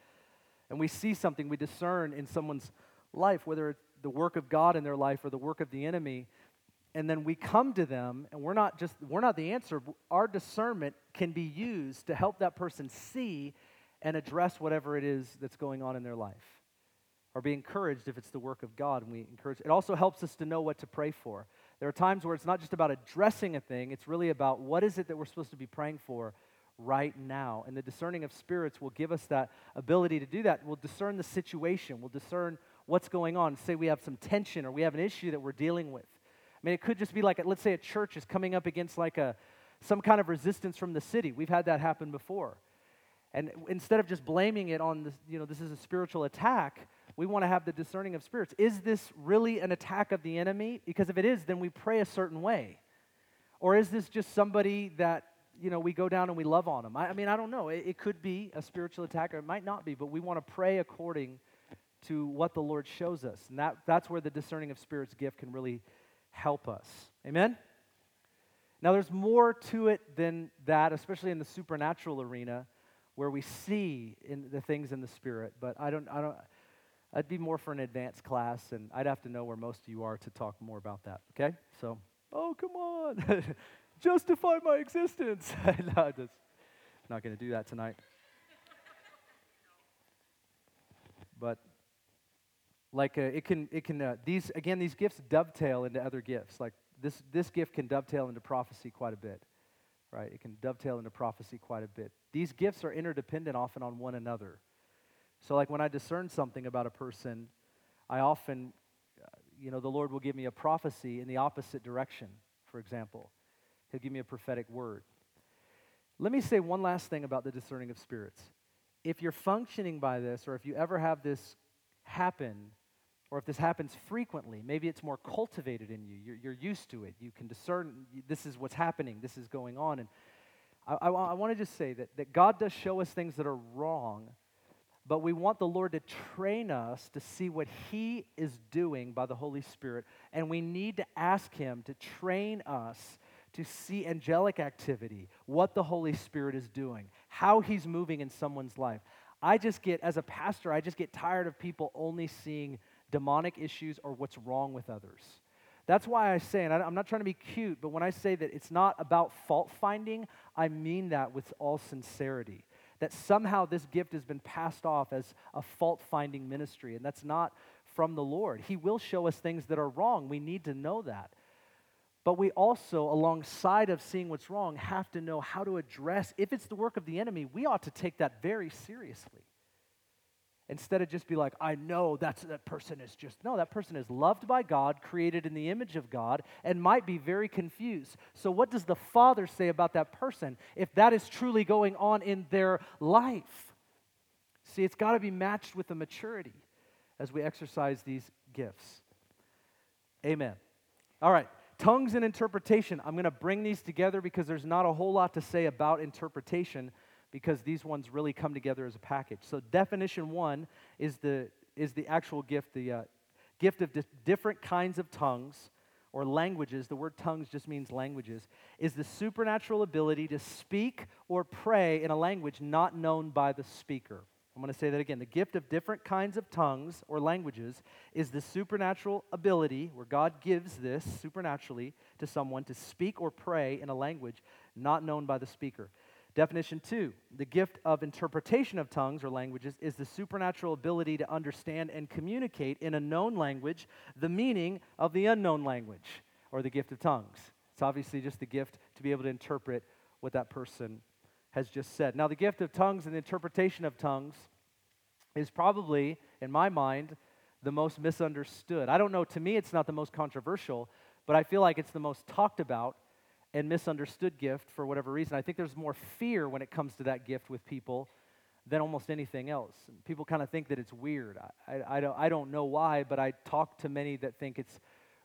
And we see something, we discern in someone's life, whether the work of God in their life or the work of the enemy, and then we come to them and we're not just we're not the answer. Our discernment can be used to help that person see and address whatever it is that's going on in their life or be encouraged if it's the work of god and we encourage it also helps us to know what to pray for. There are times where it's not just about addressing a thing it's really about what is it that we're supposed to be praying for right now. And the discerning of spirits will give us that ability to do that. We'll discern the situation. We'll discern what's going on. Say we have some tension or we have an issue that we're dealing with I mean, it could just be like, let's say a church is coming up against like a, some kind of resistance from the city. We've had that happen before. And instead of just blaming it on this, you know, this is a spiritual attack, we want to have the discerning of spirits. Is this really an attack of the enemy? Because if it is, then we pray a certain way. Or is this just somebody that, you know, we go down and we love on them? I, I mean, I don't know. It, it could be a spiritual attack or it might not be, but we want to pray according to what the Lord shows us. And that, that's where the discerning of spirits gift can really help us. Amen? Now, there's more to it than that, especially in the supernatural arena where we see in the things in the spirit. But I don't, I don't, I'd be more for an advanced class, and I'd have to know where most of you are to talk more about that. Okay? So, oh, come on. Justify my existence. no, just not going to do that tonight. But like uh, it can it can uh, these again these gifts dovetail into other gifts. Like this this gift can dovetail into prophecy quite a bit right? It can dovetail into prophecy quite a bit. These gifts are interdependent often on one another. So like when i discern something about a person i often uh, you know the lord will give me a prophecy in the opposite direction for example. He'll give me a prophetic word. Let me say one last thing about the discerning of spirits. If you're functioning by this or if you ever have this happen or if this happens frequently, maybe it's more cultivated in you. You're, you're used to it. You can discern this is what's happening, this is going on. And I, I, I want to just say that, that God does show us things that are wrong, but we want the Lord to train us to see what He is doing by the Holy Spirit. And we need to ask Him to train us to see angelic activity, what the Holy Spirit is doing, how He's moving in someone's life. I just get, as a pastor, I just get tired of people only seeing demonic issues or what's wrong with others. That's why I say, and I'm not trying to be cute, but when I say that it's not about fault finding, I mean that with all sincerity. That somehow this gift has been passed off as a fault finding ministry, and that's not from the Lord. He will show us things that are wrong. We need to know that. But we also, alongside of seeing what's wrong, have to know how to address, if it's the work of the enemy, we ought to take that very seriously. Instead of just be like, I know that's, that person is just, no, that person is loved by God, created in the image of God, and might be very confused. So, what does the Father say about that person if that is truly going on in their life? See, it's got to be matched with the maturity as we exercise these gifts. Amen. All right, tongues and interpretation. I'm going to bring these together because there's not a whole lot to say about interpretation because these ones really come together as a package. So, definition one is the, is the actual gift, the uh, gift of di- different kinds of tongues or languages. The word tongues just means languages, is the supernatural ability to speak or pray in a language not known by the speaker. I'm going to say that again. The gift of different kinds of tongues or languages is the supernatural ability where God gives this supernaturally to someone to speak or pray in a language not known by the speaker. Definition two the gift of interpretation of tongues or languages is the supernatural ability to understand and communicate in a known language the meaning of the unknown language or the gift of tongues. It's obviously just the gift to be able to interpret what that person has just said. Now, the gift of tongues and the interpretation of tongues is probably, in my mind, the most misunderstood. I don't know, to me, it's not the most controversial, but I feel like it's the most talked about and misunderstood gift for whatever reason. I think there's more fear when it comes to that gift with people than almost anything else. People kind of think that it's weird. I, I, I, don't, I don't know why, but I talk to many that think it's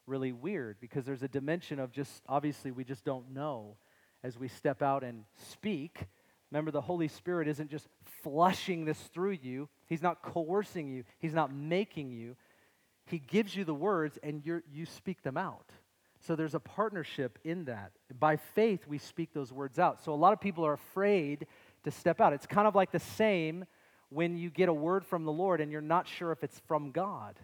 really weird because there's a dimension of just, obviously, we just don't know as we step out and speak. Remember, the Holy Spirit isn't just flushing this through you, He's not coercing you, He's not making you. He gives you the words and you you speak them out. So there's a partnership in that. By faith, we speak those words out. So a lot of people are afraid to step out. It's kind of like the same when you get a word from the Lord and you're not sure if it's from God.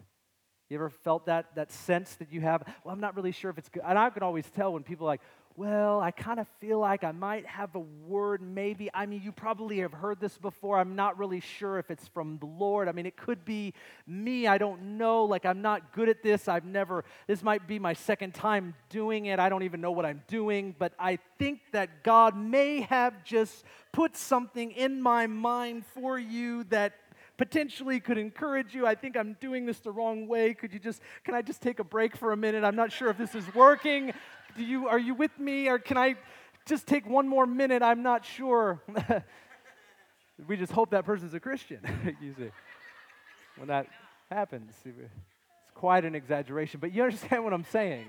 You ever felt that, that sense that you have, well, I'm not really sure if it's good. And I can always tell when people are like, well, I kind of feel like I might have a word, maybe. I mean, you probably have heard this before. I'm not really sure if it's from the Lord. I mean, it could be me. I don't know. Like, I'm not good at this. I've never, this might be my second time doing it. I don't even know what I'm doing. But I think that God may have just put something in my mind for you that potentially could encourage you. I think I'm doing this the wrong way. Could you just, can I just take a break for a minute? I'm not sure if this is working. Do you, are you with me? Or can I just take one more minute? I'm not sure. we just hope that person's a Christian, when that happens. It's quite an exaggeration, but you understand what I'm saying.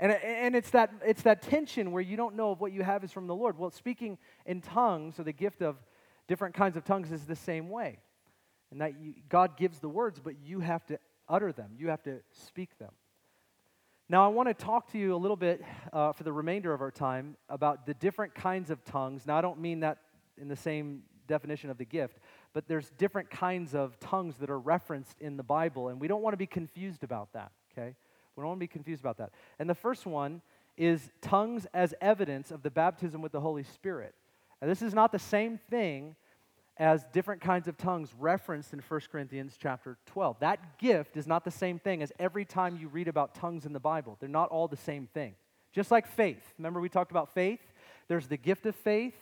And, and it's, that, it's that tension where you don't know if what you have is from the Lord. Well, speaking in tongues or the gift of different kinds of tongues is the same way. And that you, God gives the words, but you have to utter them, you have to speak them. Now, I want to talk to you a little bit uh, for the remainder of our time about the different kinds of tongues. Now, I don't mean that in the same definition of the gift, but there's different kinds of tongues that are referenced in the Bible, and we don't want to be confused about that, okay? We don't want to be confused about that. And the first one is tongues as evidence of the baptism with the Holy Spirit. Now, this is not the same thing as different kinds of tongues referenced in 1 Corinthians chapter 12. That gift is not the same thing as every time you read about tongues in the Bible. They're not all the same thing. Just like faith. Remember, we talked about faith? There's the gift of faith,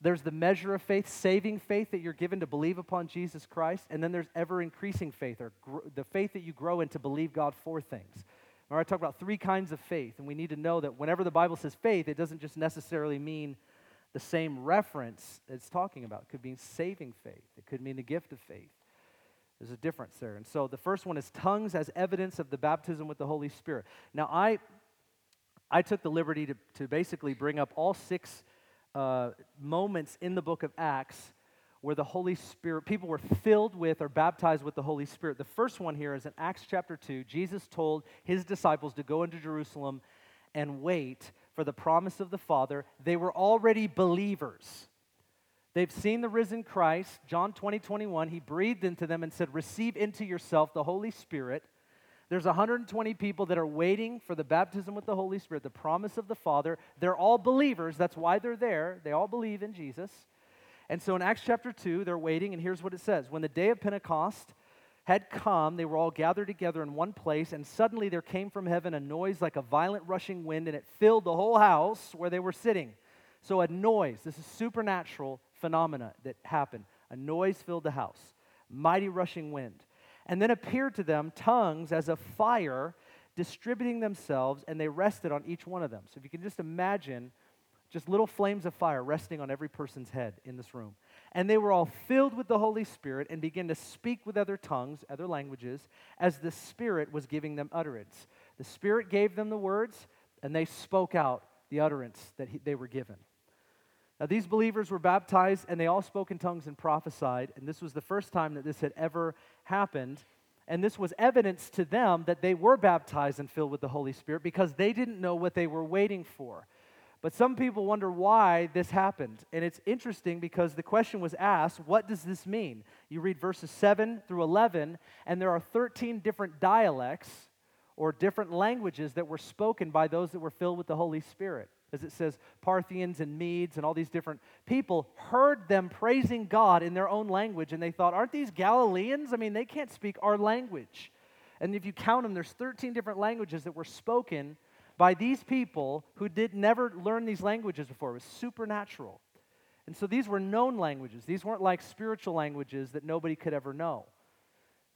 there's the measure of faith, saving faith that you're given to believe upon Jesus Christ, and then there's ever increasing faith, or gr- the faith that you grow in to believe God for things. Remember, I talked about three kinds of faith, and we need to know that whenever the Bible says faith, it doesn't just necessarily mean the same reference it's talking about. It could mean saving faith, it could mean the gift of faith. There's a difference there. And so the first one is tongues as evidence of the baptism with the Holy Spirit. Now, I, I took the liberty to, to basically bring up all six uh, moments in the book of Acts where the Holy Spirit, people were filled with or baptized with the Holy Spirit. The first one here is in Acts chapter 2. Jesus told his disciples to go into Jerusalem and wait for the promise of the Father, they were already believers. They've seen the risen Christ. John 20, 21, he breathed into them and said, Receive into yourself the Holy Spirit. There's 120 people that are waiting for the baptism with the Holy Spirit, the promise of the Father. They're all believers. That's why they're there. They all believe in Jesus. And so in Acts chapter 2, they're waiting, and here's what it says When the day of Pentecost had come, they were all gathered together in one place, and suddenly there came from heaven a noise like a violent rushing wind, and it filled the whole house where they were sitting. So, a noise, this is supernatural phenomena that happened. A noise filled the house, mighty rushing wind. And then appeared to them tongues as of fire distributing themselves, and they rested on each one of them. So, if you can just imagine just little flames of fire resting on every person's head in this room. And they were all filled with the Holy Spirit and began to speak with other tongues, other languages, as the Spirit was giving them utterance. The Spirit gave them the words, and they spoke out the utterance that he, they were given. Now, these believers were baptized, and they all spoke in tongues and prophesied. And this was the first time that this had ever happened. And this was evidence to them that they were baptized and filled with the Holy Spirit because they didn't know what they were waiting for. But some people wonder why this happened. And it's interesting because the question was asked, what does this mean? You read verses 7 through 11, and there are 13 different dialects or different languages that were spoken by those that were filled with the Holy Spirit. As it says, Parthians and Medes and all these different people heard them praising God in their own language, and they thought, aren't these Galileans? I mean, they can't speak our language. And if you count them, there's 13 different languages that were spoken by these people who did never learn these languages before. It was supernatural. And so these were known languages. These weren't like spiritual languages that nobody could ever know.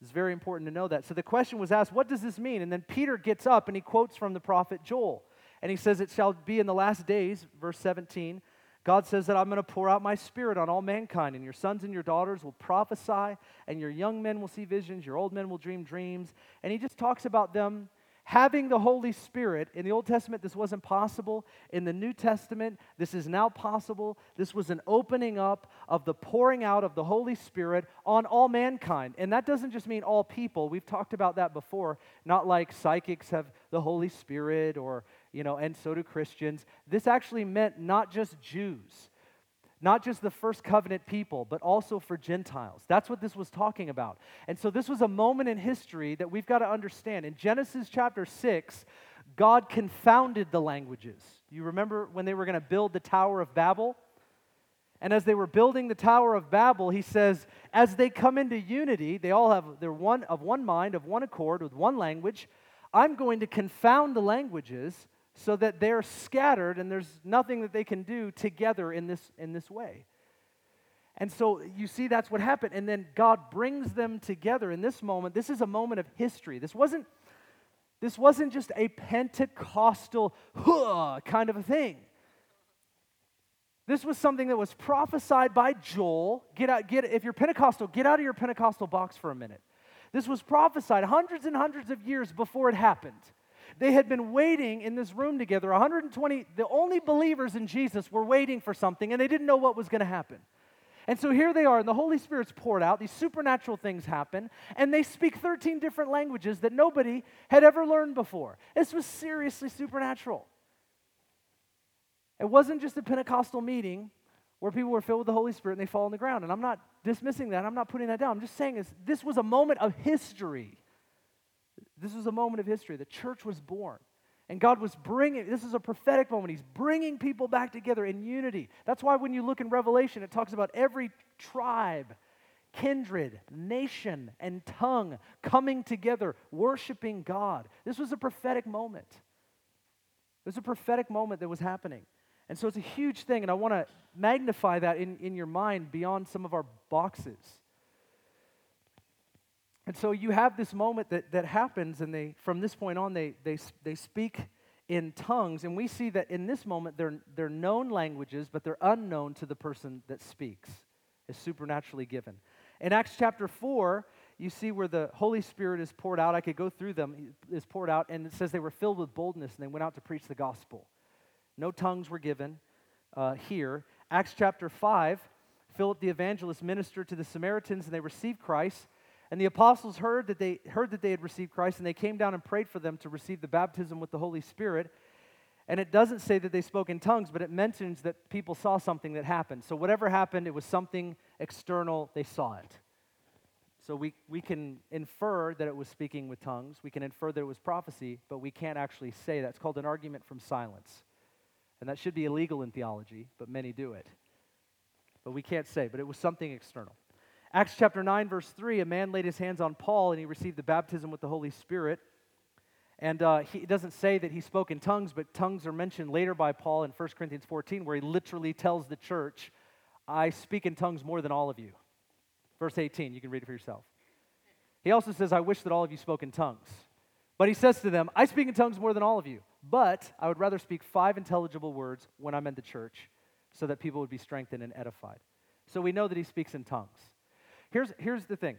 It's very important to know that. So the question was asked, what does this mean? And then Peter gets up and he quotes from the prophet Joel. And he says, It shall be in the last days, verse 17. God says that I'm going to pour out my spirit on all mankind, and your sons and your daughters will prophesy, and your young men will see visions, your old men will dream dreams. And he just talks about them having the Holy Spirit, in the Old Testament, this wasn't possible. In the New Testament, this is now possible. This was an opening up of the pouring out of the Holy Spirit on all mankind. And that doesn't just mean all people. We've talked about that before. Not like psychics have the Holy Spirit or, you know, and so do Christians. This actually meant not just Jews. Not just the first covenant people, but also for Gentiles. That's what this was talking about. And so this was a moment in history that we've got to understand. In Genesis chapter 6, God confounded the languages. You remember when they were going to build the Tower of Babel? And as they were building the Tower of Babel, he says, as they come into unity, they all have, they're one of one mind, of one accord, with one language. I'm going to confound the languages so that they're scattered and there's nothing that they can do together in this, in this way. And so you see, that's what happened. And then God brings them together in this moment. This is a moment of history. This wasn't, this wasn't just a Pentecostal kind of a thing. This was something that was prophesied by Joel. Get out, get, if you're Pentecostal, get out of your Pentecostal box for a minute. This was prophesied hundreds and hundreds of years before it happened. They had been waiting in this room together. 120, the only believers in Jesus were waiting for something, and they didn't know what was going to happen. And so here they are, and the Holy Spirit's poured out. These supernatural things happen, and they speak 13 different languages that nobody had ever learned before. This was seriously supernatural. It wasn't just a Pentecostal meeting where people were filled with the Holy Spirit and they fall on the ground. And I'm not dismissing that, I'm not putting that down. I'm just saying this, this was a moment of history. This was a moment of history. The church was born. And God was bringing, this is a prophetic moment. He's bringing people back together in unity. That's why when you look in Revelation, it talks about every tribe, kindred, nation, and tongue coming together, worshiping God. This was a prophetic moment. It was a prophetic moment that was happening. And so it's a huge thing, and I want to magnify that in, in your mind beyond some of our boxes. And so you have this moment that, that happens, and they, from this point on, they, they, they speak in tongues. And we see that in this moment, they're, they're known languages, but they're unknown to the person that speaks, is supernaturally given. In Acts chapter 4, you see where the Holy Spirit is poured out. I could go through them, is poured out, and it says they were filled with boldness and they went out to preach the gospel. No tongues were given uh, here. Acts chapter 5, Philip the evangelist ministered to the Samaritans and they received Christ. And the apostles heard that they heard that they had received Christ, and they came down and prayed for them to receive the baptism with the Holy Spirit. And it doesn't say that they spoke in tongues, but it mentions that people saw something that happened. So whatever happened, it was something external, they saw it. So we, we can infer that it was speaking with tongues, we can infer that it was prophecy, but we can't actually say that. It's called an argument from silence. And that should be illegal in theology, but many do it. But we can't say, but it was something external. Acts chapter 9, verse 3, a man laid his hands on Paul and he received the baptism with the Holy Spirit. And uh, he, it doesn't say that he spoke in tongues, but tongues are mentioned later by Paul in 1 Corinthians 14, where he literally tells the church, I speak in tongues more than all of you. Verse 18, you can read it for yourself. He also says, I wish that all of you spoke in tongues. But he says to them, I speak in tongues more than all of you, but I would rather speak five intelligible words when I'm in the church so that people would be strengthened and edified. So we know that he speaks in tongues. Here's, here's the thing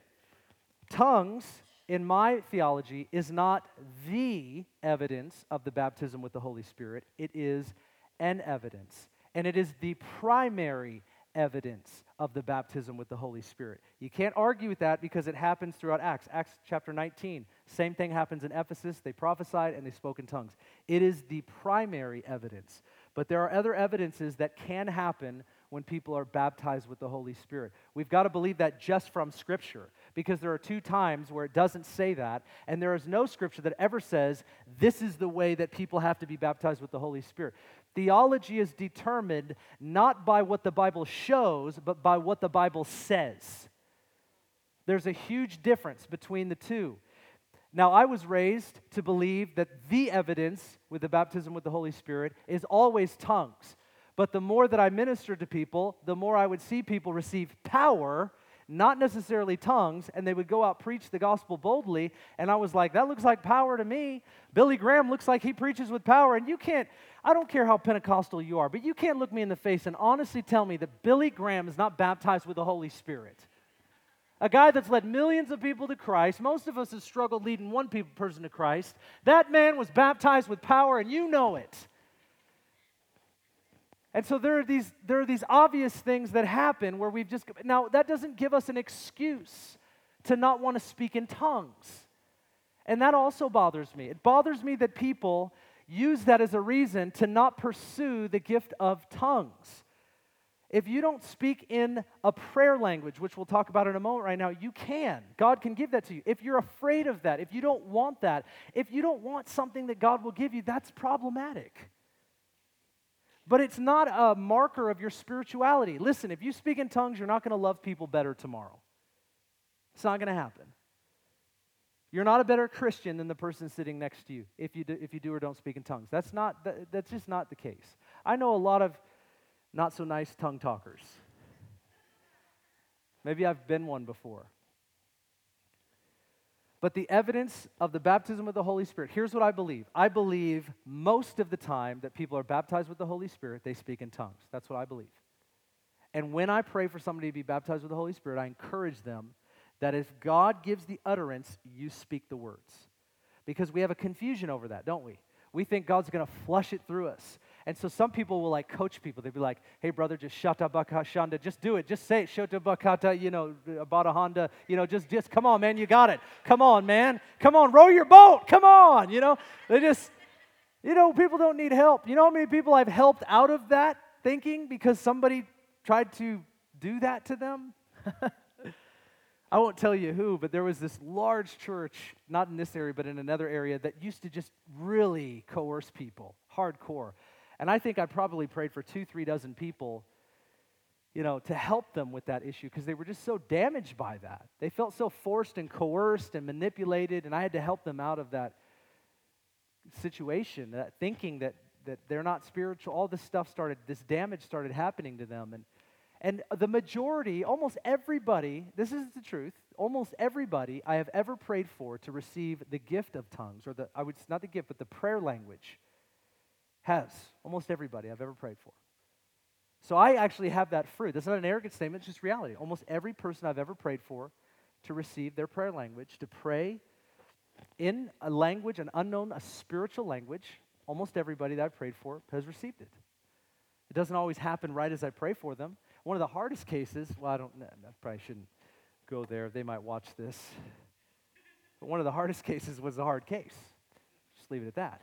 tongues, in my theology, is not the evidence of the baptism with the Holy Spirit, it is an evidence. And it is the primary evidence of the baptism with the Holy Spirit. You can't argue with that because it happens throughout Acts. Acts chapter 19, same thing happens in Ephesus. They prophesied and they spoke in tongues. It is the primary evidence. But there are other evidences that can happen when people are baptized with the Holy Spirit. We've got to believe that just from Scripture because there are two times where it doesn't say that, and there is no Scripture that ever says this is the way that people have to be baptized with the Holy Spirit. Theology is determined not by what the Bible shows, but by what the Bible says. There's a huge difference between the two. Now, I was raised to believe that the evidence with the baptism with the Holy Spirit is always tongues. But the more that I ministered to people, the more I would see people receive power, not necessarily tongues, and they would go out preach the gospel boldly. And I was like, that looks like power to me. Billy Graham looks like he preaches with power. And you can't, I don't care how Pentecostal you are, but you can't look me in the face and honestly tell me that Billy Graham is not baptized with the Holy Spirit. A guy that's led millions of people to Christ. Most of us have struggled leading one person to Christ. That man was baptized with power, and you know it. And so there are these there are these obvious things that happen where we've just now that doesn't give us an excuse to not want to speak in tongues. And that also bothers me. It bothers me that people use that as a reason to not pursue the gift of tongues. If you don't speak in a prayer language, which we'll talk about in a moment right now, you can. God can give that to you. If you're afraid of that, if you don't want that, if you don't want something that God will give you, that's problematic. But it's not a marker of your spirituality. Listen, if you speak in tongues, you're not going to love people better tomorrow. It's not going to happen. You're not a better Christian than the person sitting next to you if you do, if you do or don't speak in tongues. That's, not, that, that's just not the case. I know a lot of not so nice tongue talkers. Maybe I've been one before. But the evidence of the baptism of the Holy Spirit, here's what I believe. I believe most of the time that people are baptized with the Holy Spirit, they speak in tongues. That's what I believe. And when I pray for somebody to be baptized with the Holy Spirit, I encourage them that if God gives the utterance, you speak the words. Because we have a confusion over that, don't we? We think God's going to flush it through us. And so some people will like coach people. They'd be like, hey, brother, just shata bakashanda. Just do it. Just say it. Shota bakata, you know, about a Honda. You know, just, just come on, man. You got it. Come on, man. Come on, row your boat. Come on. You know, they just, you know, people don't need help. You know how many people I've helped out of that thinking because somebody tried to do that to them? I won't tell you who, but there was this large church, not in this area, but in another area, that used to just really coerce people, hardcore. And I think I probably prayed for two, three dozen people, you know, to help them with that issue because they were just so damaged by that. They felt so forced and coerced and manipulated, and I had to help them out of that situation, that thinking that, that they're not spiritual. All this stuff started, this damage started happening to them. And and the majority, almost everybody, this is the truth, almost everybody I have ever prayed for to receive the gift of tongues, or the, I would, not the gift, but the prayer language, has. Almost everybody I've ever prayed for. So I actually have that fruit. That's not an arrogant statement, it's just reality. Almost every person I've ever prayed for to receive their prayer language, to pray in a language, an unknown, a spiritual language, almost everybody that I've prayed for has received it. It doesn't always happen right as I pray for them. One of the hardest cases, well, I don't, I probably shouldn't go there. They might watch this. But one of the hardest cases was the hard case. Just leave it at that.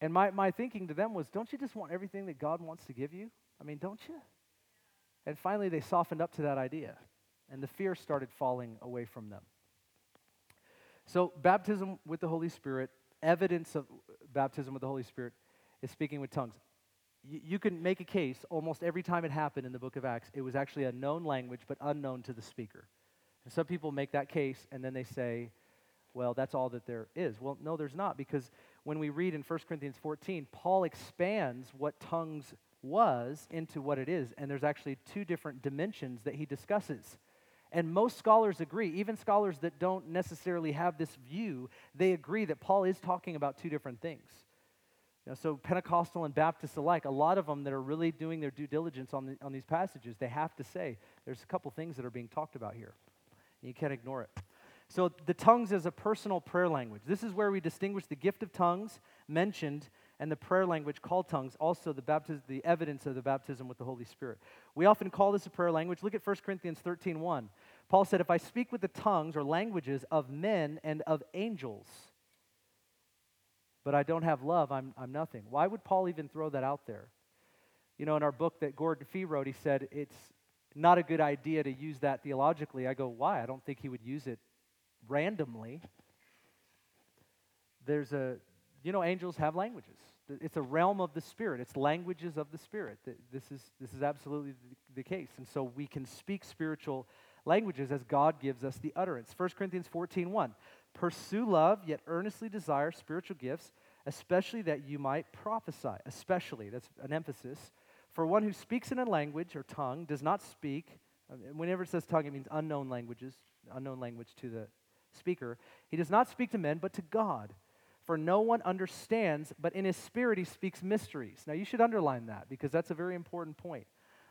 And my, my thinking to them was, don't you just want everything that God wants to give you? I mean, don't you? And finally, they softened up to that idea, and the fear started falling away from them. So, baptism with the Holy Spirit, evidence of baptism with the Holy Spirit, is speaking with tongues. Y- you can make a case almost every time it happened in the book of Acts, it was actually a known language but unknown to the speaker. And some people make that case and then they say, well, that's all that there is. Well, no, there's not, because when we read in 1 Corinthians 14, Paul expands what tongues was into what it is, and there's actually two different dimensions that he discusses. And most scholars agree, even scholars that don't necessarily have this view, they agree that Paul is talking about two different things. You know, so Pentecostal and Baptist alike, a lot of them that are really doing their due diligence on, the, on these passages, they have to say there's a couple things that are being talked about here. You can't ignore it. So the tongues is a personal prayer language. This is where we distinguish the gift of tongues mentioned and the prayer language called tongues, also the baptism, the evidence of the baptism with the Holy Spirit. We often call this a prayer language. Look at 1 Corinthians 13 1. Paul said, If I speak with the tongues or languages of men and of angels, but I don't have love, I'm, I'm nothing. Why would Paul even throw that out there? You know, in our book that Gordon Fee wrote, he said it's not a good idea to use that theologically. I go, why? I don't think he would use it randomly. There's a, you know, angels have languages. It's a realm of the Spirit. It's languages of the Spirit. This is, this is absolutely the case. And so we can speak spiritual languages as God gives us the utterance. 1 Corinthians 14 1. Pursue love, yet earnestly desire spiritual gifts, especially that you might prophesy. Especially, that's an emphasis. For one who speaks in a language or tongue does not speak, uh, whenever it says tongue, it means unknown languages, unknown language to the speaker. He does not speak to men, but to God. For no one understands, but in his spirit he speaks mysteries. Now you should underline that because that's a very important point.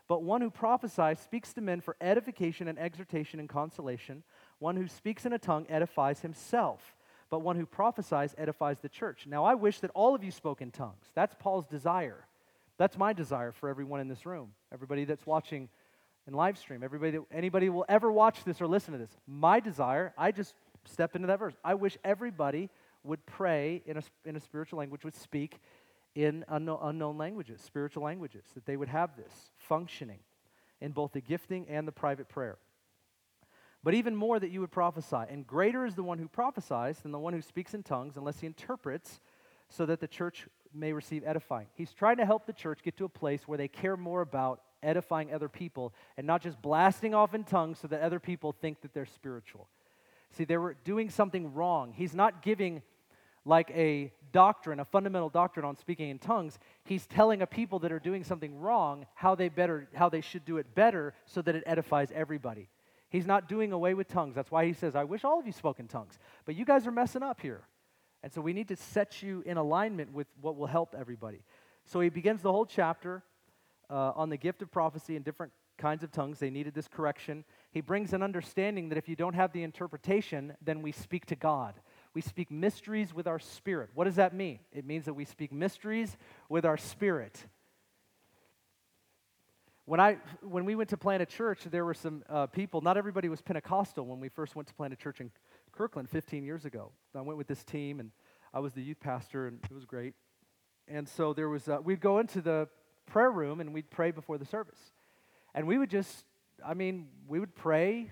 But one who prophesies speaks to men for edification and exhortation and consolation. One who speaks in a tongue edifies himself, but one who prophesies edifies the church. Now, I wish that all of you spoke in tongues. That's Paul's desire. That's my desire for everyone in this room, everybody that's watching in live stream, everybody that anybody will ever watch this or listen to this. My desire, I just step into that verse. I wish everybody would pray in a, in a spiritual language, would speak in unknown languages, spiritual languages, that they would have this functioning in both the gifting and the private prayer. But even more that you would prophesy. And greater is the one who prophesies than the one who speaks in tongues, unless he interprets, so that the church may receive edifying. He's trying to help the church get to a place where they care more about edifying other people and not just blasting off in tongues so that other people think that they're spiritual. See, they were doing something wrong. He's not giving like a doctrine, a fundamental doctrine on speaking in tongues. He's telling a people that are doing something wrong how they better how they should do it better so that it edifies everybody. He's not doing away with tongues. That's why he says, I wish all of you spoke in tongues. But you guys are messing up here. And so we need to set you in alignment with what will help everybody. So he begins the whole chapter uh, on the gift of prophecy and different kinds of tongues. They needed this correction. He brings an understanding that if you don't have the interpretation, then we speak to God. We speak mysteries with our spirit. What does that mean? It means that we speak mysteries with our spirit. When, I, when we went to plant a church, there were some uh, people, not everybody was Pentecostal when we first went to plant a church in Kirkland 15 years ago. I went with this team, and I was the youth pastor, and it was great. And so there was, uh, we'd go into the prayer room and we'd pray before the service. And we would just, I mean, we would pray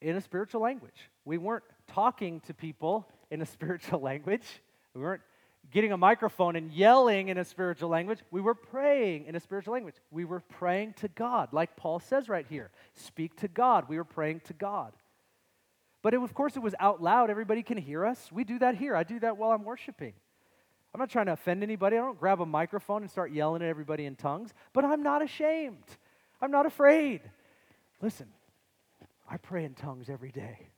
in a spiritual language. We weren't talking to people in a spiritual language. We weren't getting a microphone and yelling in a spiritual language. We were praying in a spiritual language. We were praying to God, like Paul says right here speak to God. We were praying to God. But it, of course, it was out loud. Everybody can hear us. We do that here. I do that while I'm worshiping. I'm not trying to offend anybody. I don't grab a microphone and start yelling at everybody in tongues, but I'm not ashamed. I'm not afraid. Listen, I pray in tongues every day.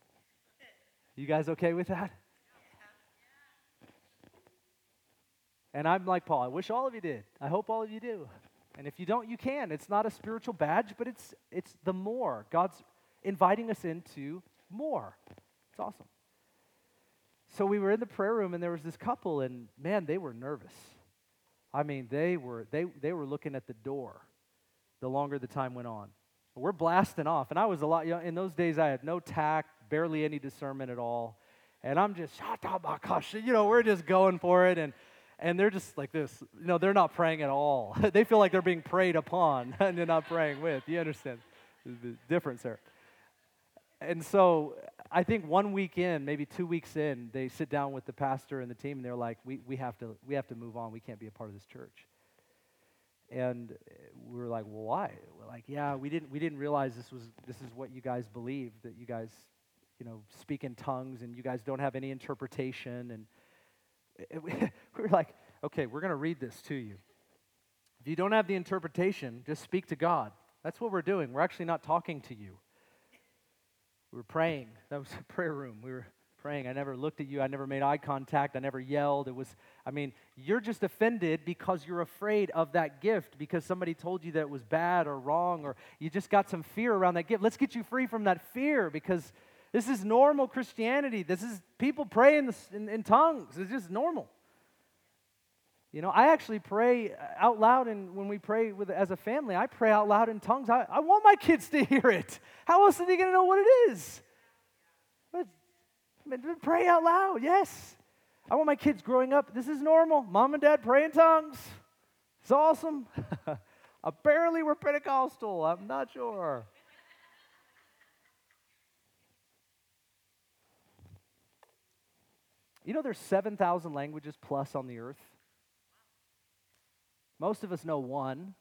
You guys okay with that? And I'm like Paul, I wish all of you did. I hope all of you do. And if you don't, you can. It's not a spiritual badge, but it's it's the more. God's inviting us into more. It's awesome. So we were in the prayer room and there was this couple and man, they were nervous. I mean, they were they they were looking at the door the longer the time went on. We're blasting off. And I was a lot young. In those days, I had no tact, barely any discernment at all. And I'm just, you know, we're just going for it. And and they're just like this. You know, they're not praying at all. they feel like they're being prayed upon and they're not praying with. You understand the difference there? And so I think one week in, maybe two weeks in, they sit down with the pastor and the team and they're like, we, we, have, to, we have to move on. We can't be a part of this church. And we were like, well, why? We're like, yeah, we didn't, we didn't realize this, was, this is what you guys believe, that you guys, you know, speak in tongues and you guys don't have any interpretation. And we uh, were like, okay, we're going to read this to you. If you don't have the interpretation, just speak to God. That's what we're doing. We're actually not talking to you. We were praying. That was a prayer room. We were praying. I never looked at you. I never made eye contact. I never yelled. It was, I mean, you're just offended because you're afraid of that gift because somebody told you that it was bad or wrong or you just got some fear around that gift. Let's get you free from that fear because this is normal Christianity. This is people pray in, in, in tongues. It's just normal. You know, I actually pray uh, out loud, and when we pray with, as a family, I pray out loud in tongues. I, I want my kids to hear it. How else are they going to know what it is? Pray out loud, yes. I want my kids growing up. This is normal. Mom and dad pray in tongues. It's awesome. Apparently, we're Pentecostal. I'm not sure. You know, there's 7,000 languages plus on the earth. Most of us know one,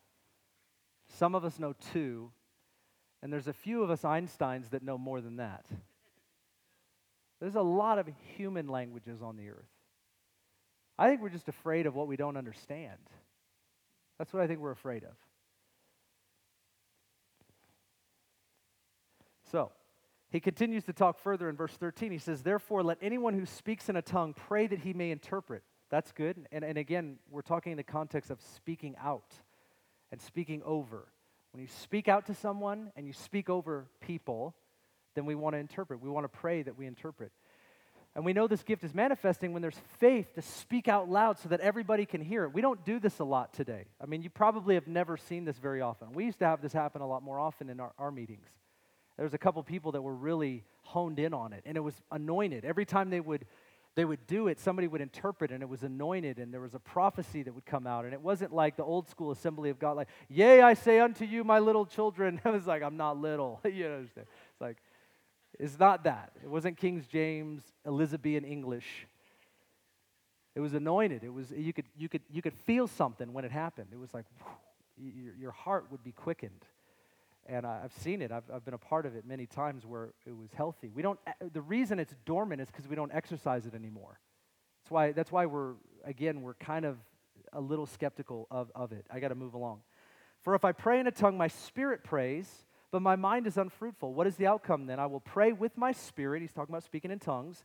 some of us know two, and there's a few of us Einsteins that know more than that. There's a lot of human languages on the earth. I think we're just afraid of what we don't understand. That's what I think we're afraid of. So, he continues to talk further in verse 13. He says, Therefore, let anyone who speaks in a tongue pray that he may interpret. That's good. And, and again, we're talking in the context of speaking out and speaking over. When you speak out to someone and you speak over people, then we want to interpret. We want to pray that we interpret. And we know this gift is manifesting when there's faith to speak out loud so that everybody can hear it. We don't do this a lot today. I mean, you probably have never seen this very often. We used to have this happen a lot more often in our, our meetings. There was a couple people that were really honed in on it, and it was anointed. Every time they would they would do it, somebody would interpret, and it was anointed, and there was a prophecy that would come out. And it wasn't like the old school assembly of God, like, Yea, I say unto you, my little children. I was like, I'm not little. you understand? It's like, it's not that. It wasn't King James, Elizabethan English. It was anointed. It was, you could, you could, you could feel something when it happened. It was like, whew, your, heart would be quickened. And I, have seen it. I've, I've been a part of it many times where it was healthy. We don't, eh, the reason it's dormant is because we don't exercise it anymore. That's why, that's why we're, again, we're kind of a little skeptical of, of it. I got to move along. For if I pray in a tongue, my spirit prays, but my mind is unfruitful. What is the outcome then? I will pray with my spirit. He's talking about speaking in tongues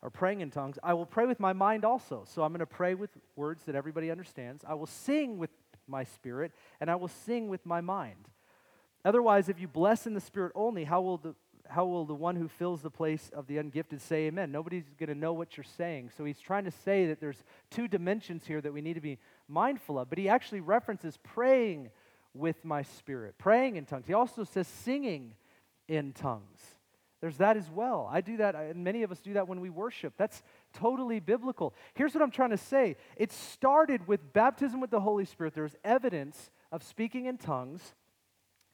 or praying in tongues. I will pray with my mind also. So I'm going to pray with words that everybody understands. I will sing with my spirit, and I will sing with my mind. Otherwise, if you bless in the Spirit only, how will the how will the one who fills the place of the ungifted say amen? Nobody's going to know what you're saying. So he's trying to say that there's two dimensions here that we need to be mindful of. But he actually references praying with my spirit, praying in tongues. He also says singing in tongues. There's that as well. I do that, and many of us do that when we worship. That's totally biblical. Here's what I'm trying to say it started with baptism with the Holy Spirit. There's evidence of speaking in tongues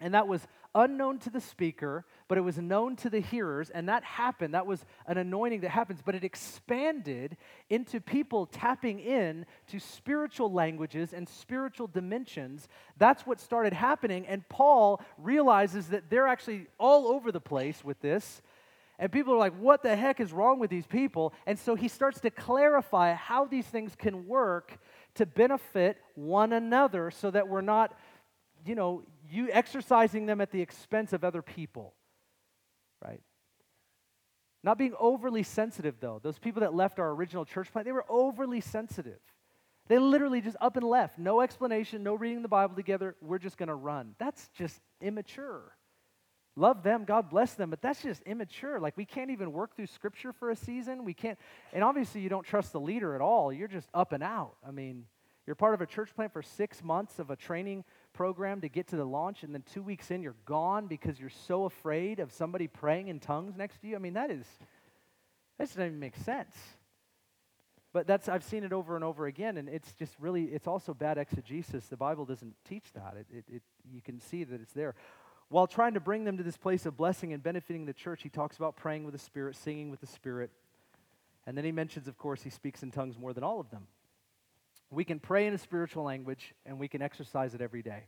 and that was unknown to the speaker, but it was known to the hearers. And that happened. That was an anointing that happens. But it expanded into people tapping in to spiritual languages and spiritual dimensions. That's what started happening. And Paul realizes that they're actually all over the place with this. And people are like, what the heck is wrong with these people? And so he starts to clarify how these things can work to benefit one another so that we're not, you know, you exercising them at the expense of other people, right? Not being overly sensitive, though. Those people that left our original church plant, they were overly sensitive. They literally just up and left. No explanation, no reading the Bible together. We're just going to run. That's just immature. Love them, God bless them, but that's just immature. Like, we can't even work through scripture for a season. We can't, and obviously, you don't trust the leader at all. You're just up and out. I mean, you're part of a church plant for six months of a training program to get to the launch, and then two weeks in, you're gone because you're so afraid of somebody praying in tongues next to you. I mean, that is, that doesn't even make sense. But that's I've seen it over and over again, and it's just really it's also bad exegesis. The Bible doesn't teach that. It, it, it, you can see that it's there. While trying to bring them to this place of blessing and benefiting the church, he talks about praying with the Spirit, singing with the Spirit, and then he mentions, of course, he speaks in tongues more than all of them. We can pray in a spiritual language and we can exercise it every day.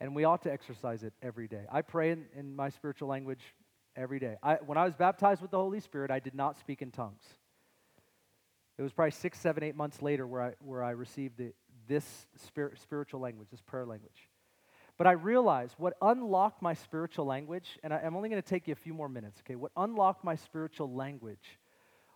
And we ought to exercise it every day. I pray in, in my spiritual language every day. I, when I was baptized with the Holy Spirit, I did not speak in tongues. It was probably six, seven, eight months later where I, where I received the, this spirit, spiritual language, this prayer language. But I realized what unlocked my spiritual language, and I, I'm only going to take you a few more minutes, okay? What unlocked my spiritual language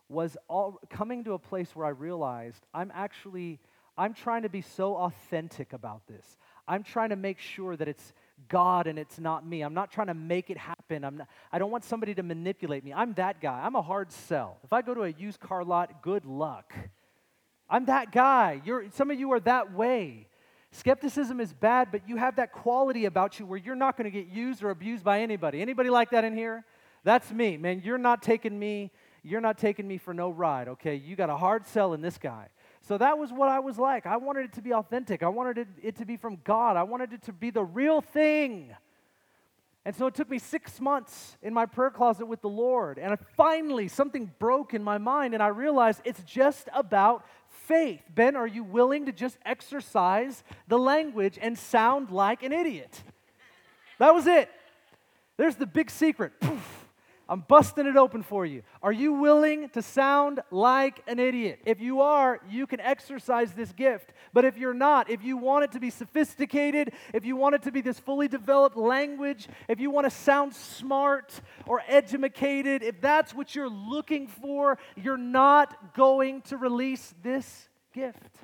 was all, coming to a place where I realized I'm actually I'm trying to be so authentic about this. I'm trying to make sure that it's God and it's not me. I'm not trying to make it happen. I'm not, I don't want somebody to manipulate me. I'm that guy. I'm a hard sell. If I go to a used car lot, good luck. I'm that guy. You're, some of you are that way. Skepticism is bad, but you have that quality about you where you're not going to get used or abused by anybody. Anybody like that in here? That's me, man. You're not taking me. You're not taking me for no ride. Okay, you got a hard sell in this guy. So that was what I was like. I wanted it to be authentic. I wanted it, it, to be from God. I wanted it to be the real thing. And so it took me six months in my prayer closet with the Lord. And I finally, something broke in my mind, and I realized it's just about faith. Ben, are you willing to just exercise the language and sound like an idiot? That was it. There's the big secret. Poof I'm busting it open for you. Are you willing to sound like an idiot? If you are, you can exercise this gift. But if you're not, if you want it to be sophisticated, if you want it to be this fully developed language, if you want to sound smart or educated, if that's what you're looking for, you're not going to release this gift.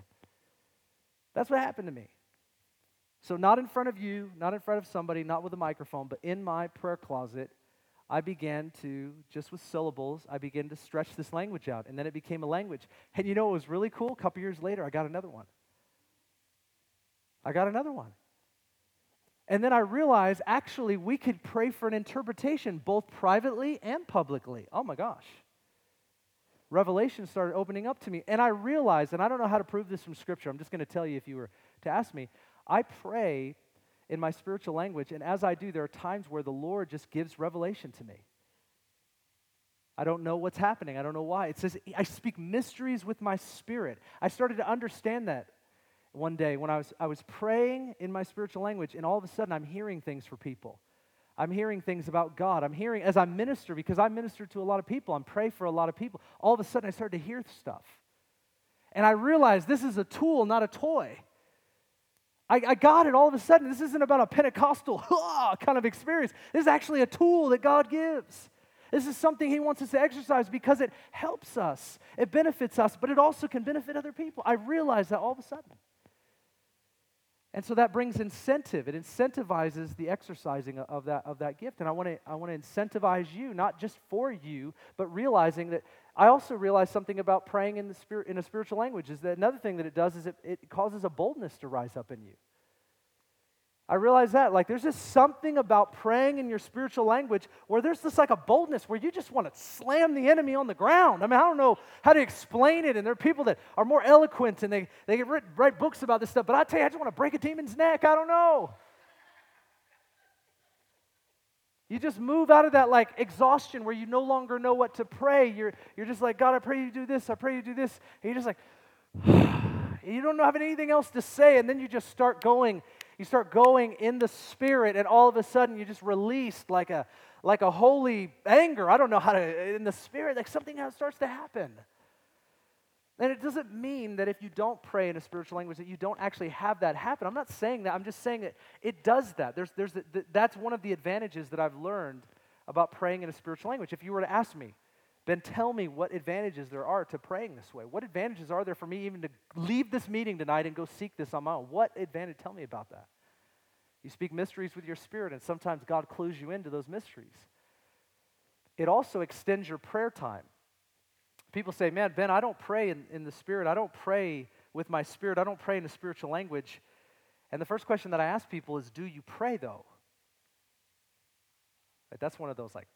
That's what happened to me. So, not in front of you, not in front of somebody, not with a microphone, but in my prayer closet I began to, just with syllables, I began to stretch this language out. And then it became a language. And you know what was really cool? A couple years later, I got another one. I got another one. And then I realized actually we could pray for an interpretation both privately and publicly. Oh my gosh. revelation started opening up to me. And I realized, and I don't know how to prove this from Scripture, I'm just going to tell you if you were to ask me. I pray in my spiritual language, and as I do, there are times where the Lord just gives revelation to me. I don't know what's happening. I don't know why. It says, I speak mysteries with my spirit. I started to understand that one day when I was, I was praying in my spiritual language, and all of a sudden I'm hearing things for people. I'm hearing things about God. I'm hearing, as I minister, because I minister to a lot of people, I'm praying for a lot of people. All of a sudden I started to hear stuff. And I realized this is a tool, not a toy. I, I got it all of a sudden. This isn't about a Pentecostal kind of experience. This is actually a tool that God gives. This is something He wants us to exercise because it helps us, it benefits us, but it also can benefit other people. I realized that all of a sudden. And so that brings incentive. It incentivizes the exercising of that, of that gift. And I want to I want to incentivize you, not just for you, but realizing that I also realize something about praying in the spirit in a spiritual language is that another thing that it does is it, it causes a boldness to rise up in you. I realize that. Like, there's just something about praying in your spiritual language where there's this like a boldness where you just want to slam the enemy on the ground. I mean, I don't know how to explain it. And there are people that are more eloquent and they, they write, write books about this stuff. But I tell you, I just want to break a demon's neck. I don't know. You just move out of that like exhaustion where you no longer know what to pray. You're, you're just like, God, I pray you do this. I pray you do this. And you're just like, you don't have anything else to say. And then you just start going you start going in the spirit, and all of a sudden you just released like a like a holy anger. I don't know how to in the spirit, like something starts to happen. And it doesn't mean that if you don't pray in a spiritual language that you don't actually have that happen. I'm not saying that. I'm just saying that it does that. There's, there's the, that's one of the advantages that I've learned about praying in a spiritual language. If you were to ask me, Ben, tell me what advantages there are to praying this way. What advantages are there for me even to leave this meeting tonight and go seek this on my own? What advantage? Tell me about that. You speak mysteries with your spirit, and sometimes God clues you into those mysteries. It also extends your prayer time. People say, Man, Ben, I don't pray in, in the spirit. I don't pray with my spirit. I don't pray in a spiritual language. And the first question that I ask people is, Do you pray though? Like, that's one of those, like,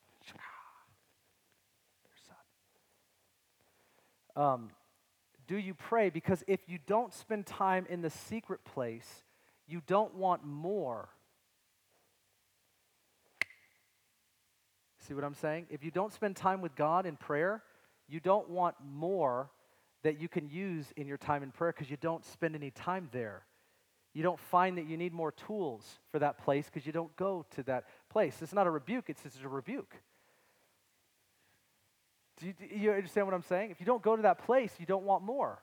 um, do you pray? Because if you don't spend time in the secret place, you don't want more. See what I'm saying? If you don't spend time with God in prayer, you don't want more that you can use in your time in prayer because you don't spend any time there. You don't find that you need more tools for that place because you don't go to that place. It's not a rebuke, it's just a rebuke. Do you, do you understand what I'm saying? If you don't go to that place, you don't want more.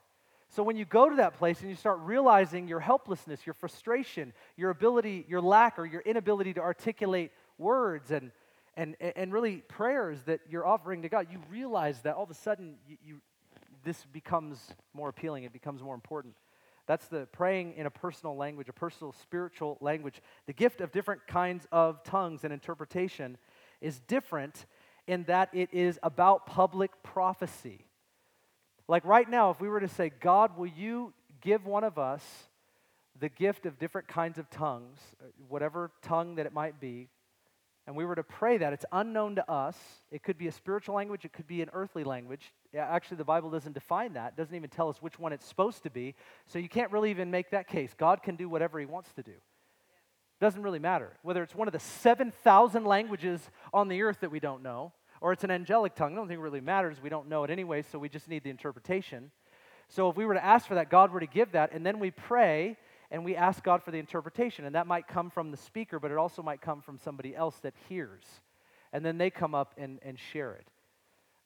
So when you go to that place and you start realizing your helplessness, your frustration, your ability, your lack or your inability to articulate words and and and really prayers that you're offering to God, you realize that all of a sudden you, you this becomes more appealing, it becomes more important. That's the praying in a personal language, a personal spiritual language. The gift of different kinds of tongues and interpretation is different in that it is about public prophecy. Like right now, if we were to say, God, will you give one of us the gift of different kinds of tongues, uh, whatever tongue that it might be, and we were to pray that, it's unknown to us. It could be a spiritual language, it could be an earthly language. Actually, the Bible doesn't define that, it doesn't even tell us which one it's supposed to be. So you can't really even make that case. God can do whatever He wants to do. Doesn't really matter. Whether it's one of the 7,000 languages on the earth that we don't know, or it's an angelic tongue. I don't think it really matters. We don't know it anyway, so we just need the interpretation. So if we were to ask for that, God were to give that, and then we pray and we ask God for the interpretation. And that might come from the speaker, but it also might come from somebody else that hears. And then they come up and, and share it.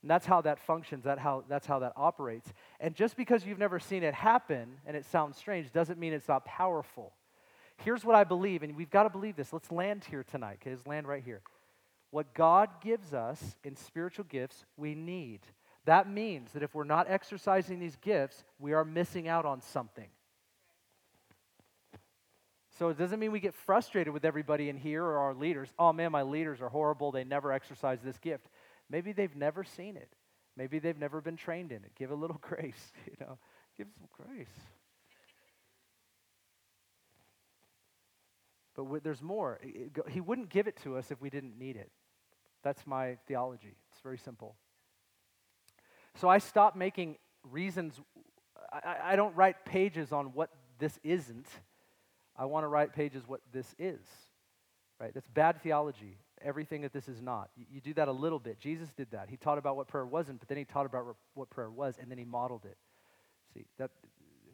And that's how that functions, that how, that's how that operates. And just because you've never seen it happen and it sounds strange doesn't mean it's not powerful. Here's what I believe, and we've got to believe this. Let's land here tonight, okay? Let's land right here. What God gives us in spiritual gifts, we need. That means that if we're not exercising these gifts, we are missing out on something. So it doesn't mean we get frustrated with everybody in here or our leaders. Oh man, my leaders are horrible. They never exercise this gift. Maybe they've never seen it. Maybe they've never been trained in it. Give a little grace, you know. Give some grace. But there's more. He wouldn't give it to us if we didn't need it. That's my theology. It's very simple. So I stopped making reasons. I, I don't write pages on what this isn't. I want to write pages what this is. Right? That's bad theology. Everything that this is not. You, you do that a little bit. Jesus did that. He taught about what prayer wasn't, but then he taught about what prayer was, and then he modeled it. See, that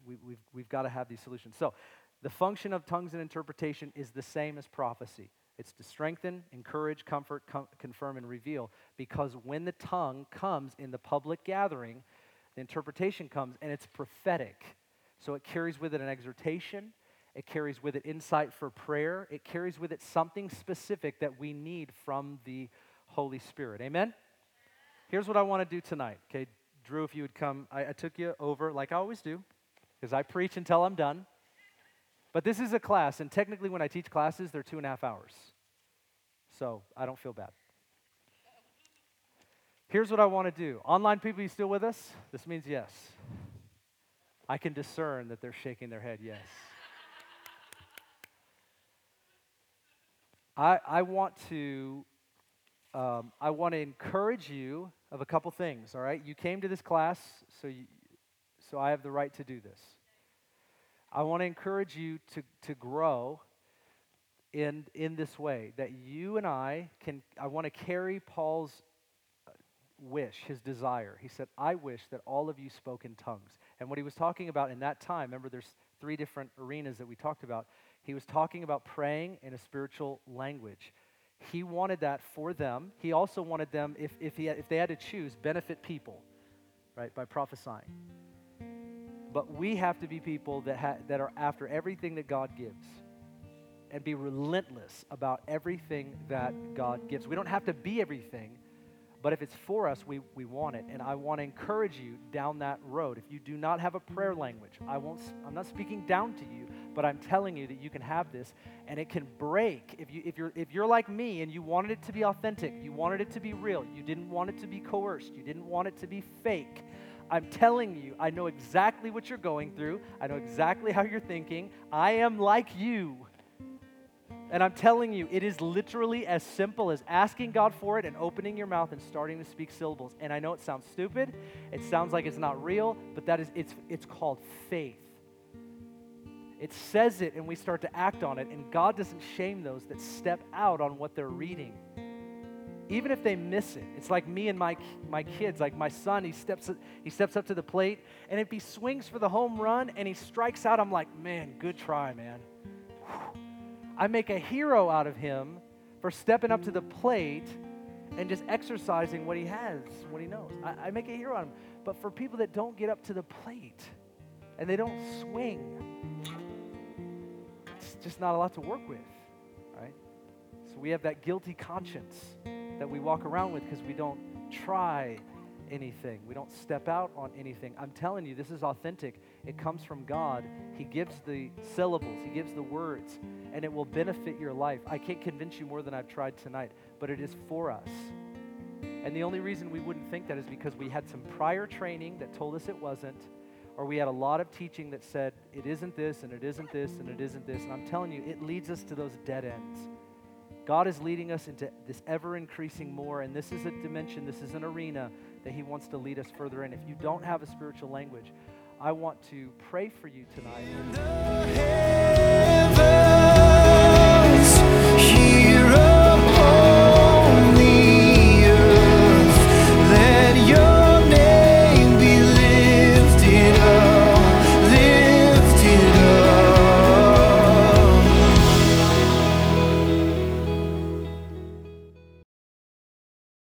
we, we've, we've got to have these solutions. So, the function of tongues and interpretation is the same as prophecy. It's to strengthen, encourage, comfort, com- confirm, and reveal. Because when the tongue comes in the public gathering, the interpretation comes and it's prophetic. So it carries with it an exhortation, it carries with it insight for prayer, it carries with it something specific that we need from the Holy Spirit. Amen? Here's what I want to do tonight. Okay, Drew, if you would come, I, I took you over like I always do, because I preach until I'm done. But this is a class, and technically, when I teach classes, they're two and a half hours. So I don't feel bad. Here's what I want to do. Online people, you still with us? This means yes. I can discern that they're shaking their head, yes. I, I want to um, I want to encourage you of a couple things. All right, you came to this class, so you, so I have the right to do this. I want to encourage you to, to grow in, in this way that you and I can, I want to carry Paul's wish, his desire. He said, I wish that all of you spoke in tongues. And what he was talking about in that time, remember there's three different arenas that we talked about. He was talking about praying in a spiritual language. He wanted that for them. He also wanted them, if, if, he if they had to choose, benefit people, right, by prophesying. But we have to be people that, ha- that are after everything that God gives and be relentless about everything that God gives. We don't have to be everything, but if it's for us, we, we want it. And I want to encourage you down that road. If you do not have a prayer language, I won't, I'm not speaking down to you, but I'm telling you that you can have this and it can break. If, you, if, you're, if you're like me and you wanted it to be authentic, you wanted it to be real, you didn't want it to be coerced, you didn't want it to be fake, I'm telling you, I know exactly what you're going through. I know exactly how you're thinking. I am like you. And I'm telling you, it is literally as simple as asking God for it and opening your mouth and starting to speak syllables. And I know it sounds stupid, it sounds like it's not real, but that is it's it's called faith. It says it and we start to act on it, and God doesn't shame those that step out on what they're reading even if they miss it. It's like me and my, my kids like my son he steps, he steps up to the plate and if he swings for the home run and he strikes out i'm like man good try man. I make a hero out of him for stepping up to the plate and just exercising what he has what he knows. I, I make a hero out of him. But for people that don't get up to the plate and they don't swing it's just not a lot to work with right? So we have that guilty conscience that we walk around with because we don't try anything. We don't step out on anything. I'm telling you, this is authentic. It comes from God. He gives the syllables, He gives the words, and it will benefit your life. I can't convince you more than I've tried tonight, but it is for us. And the only reason we wouldn't think that is because we had some prior training that told us it wasn't, or we had a lot of teaching that said it isn't this, and it isn't this, and it isn't this. And I'm telling you, it leads us to those dead ends. God is leading us into this ever increasing more, and this is a dimension, this is an arena that He wants to lead us further in. If you don't have a spiritual language, I want to pray for you tonight.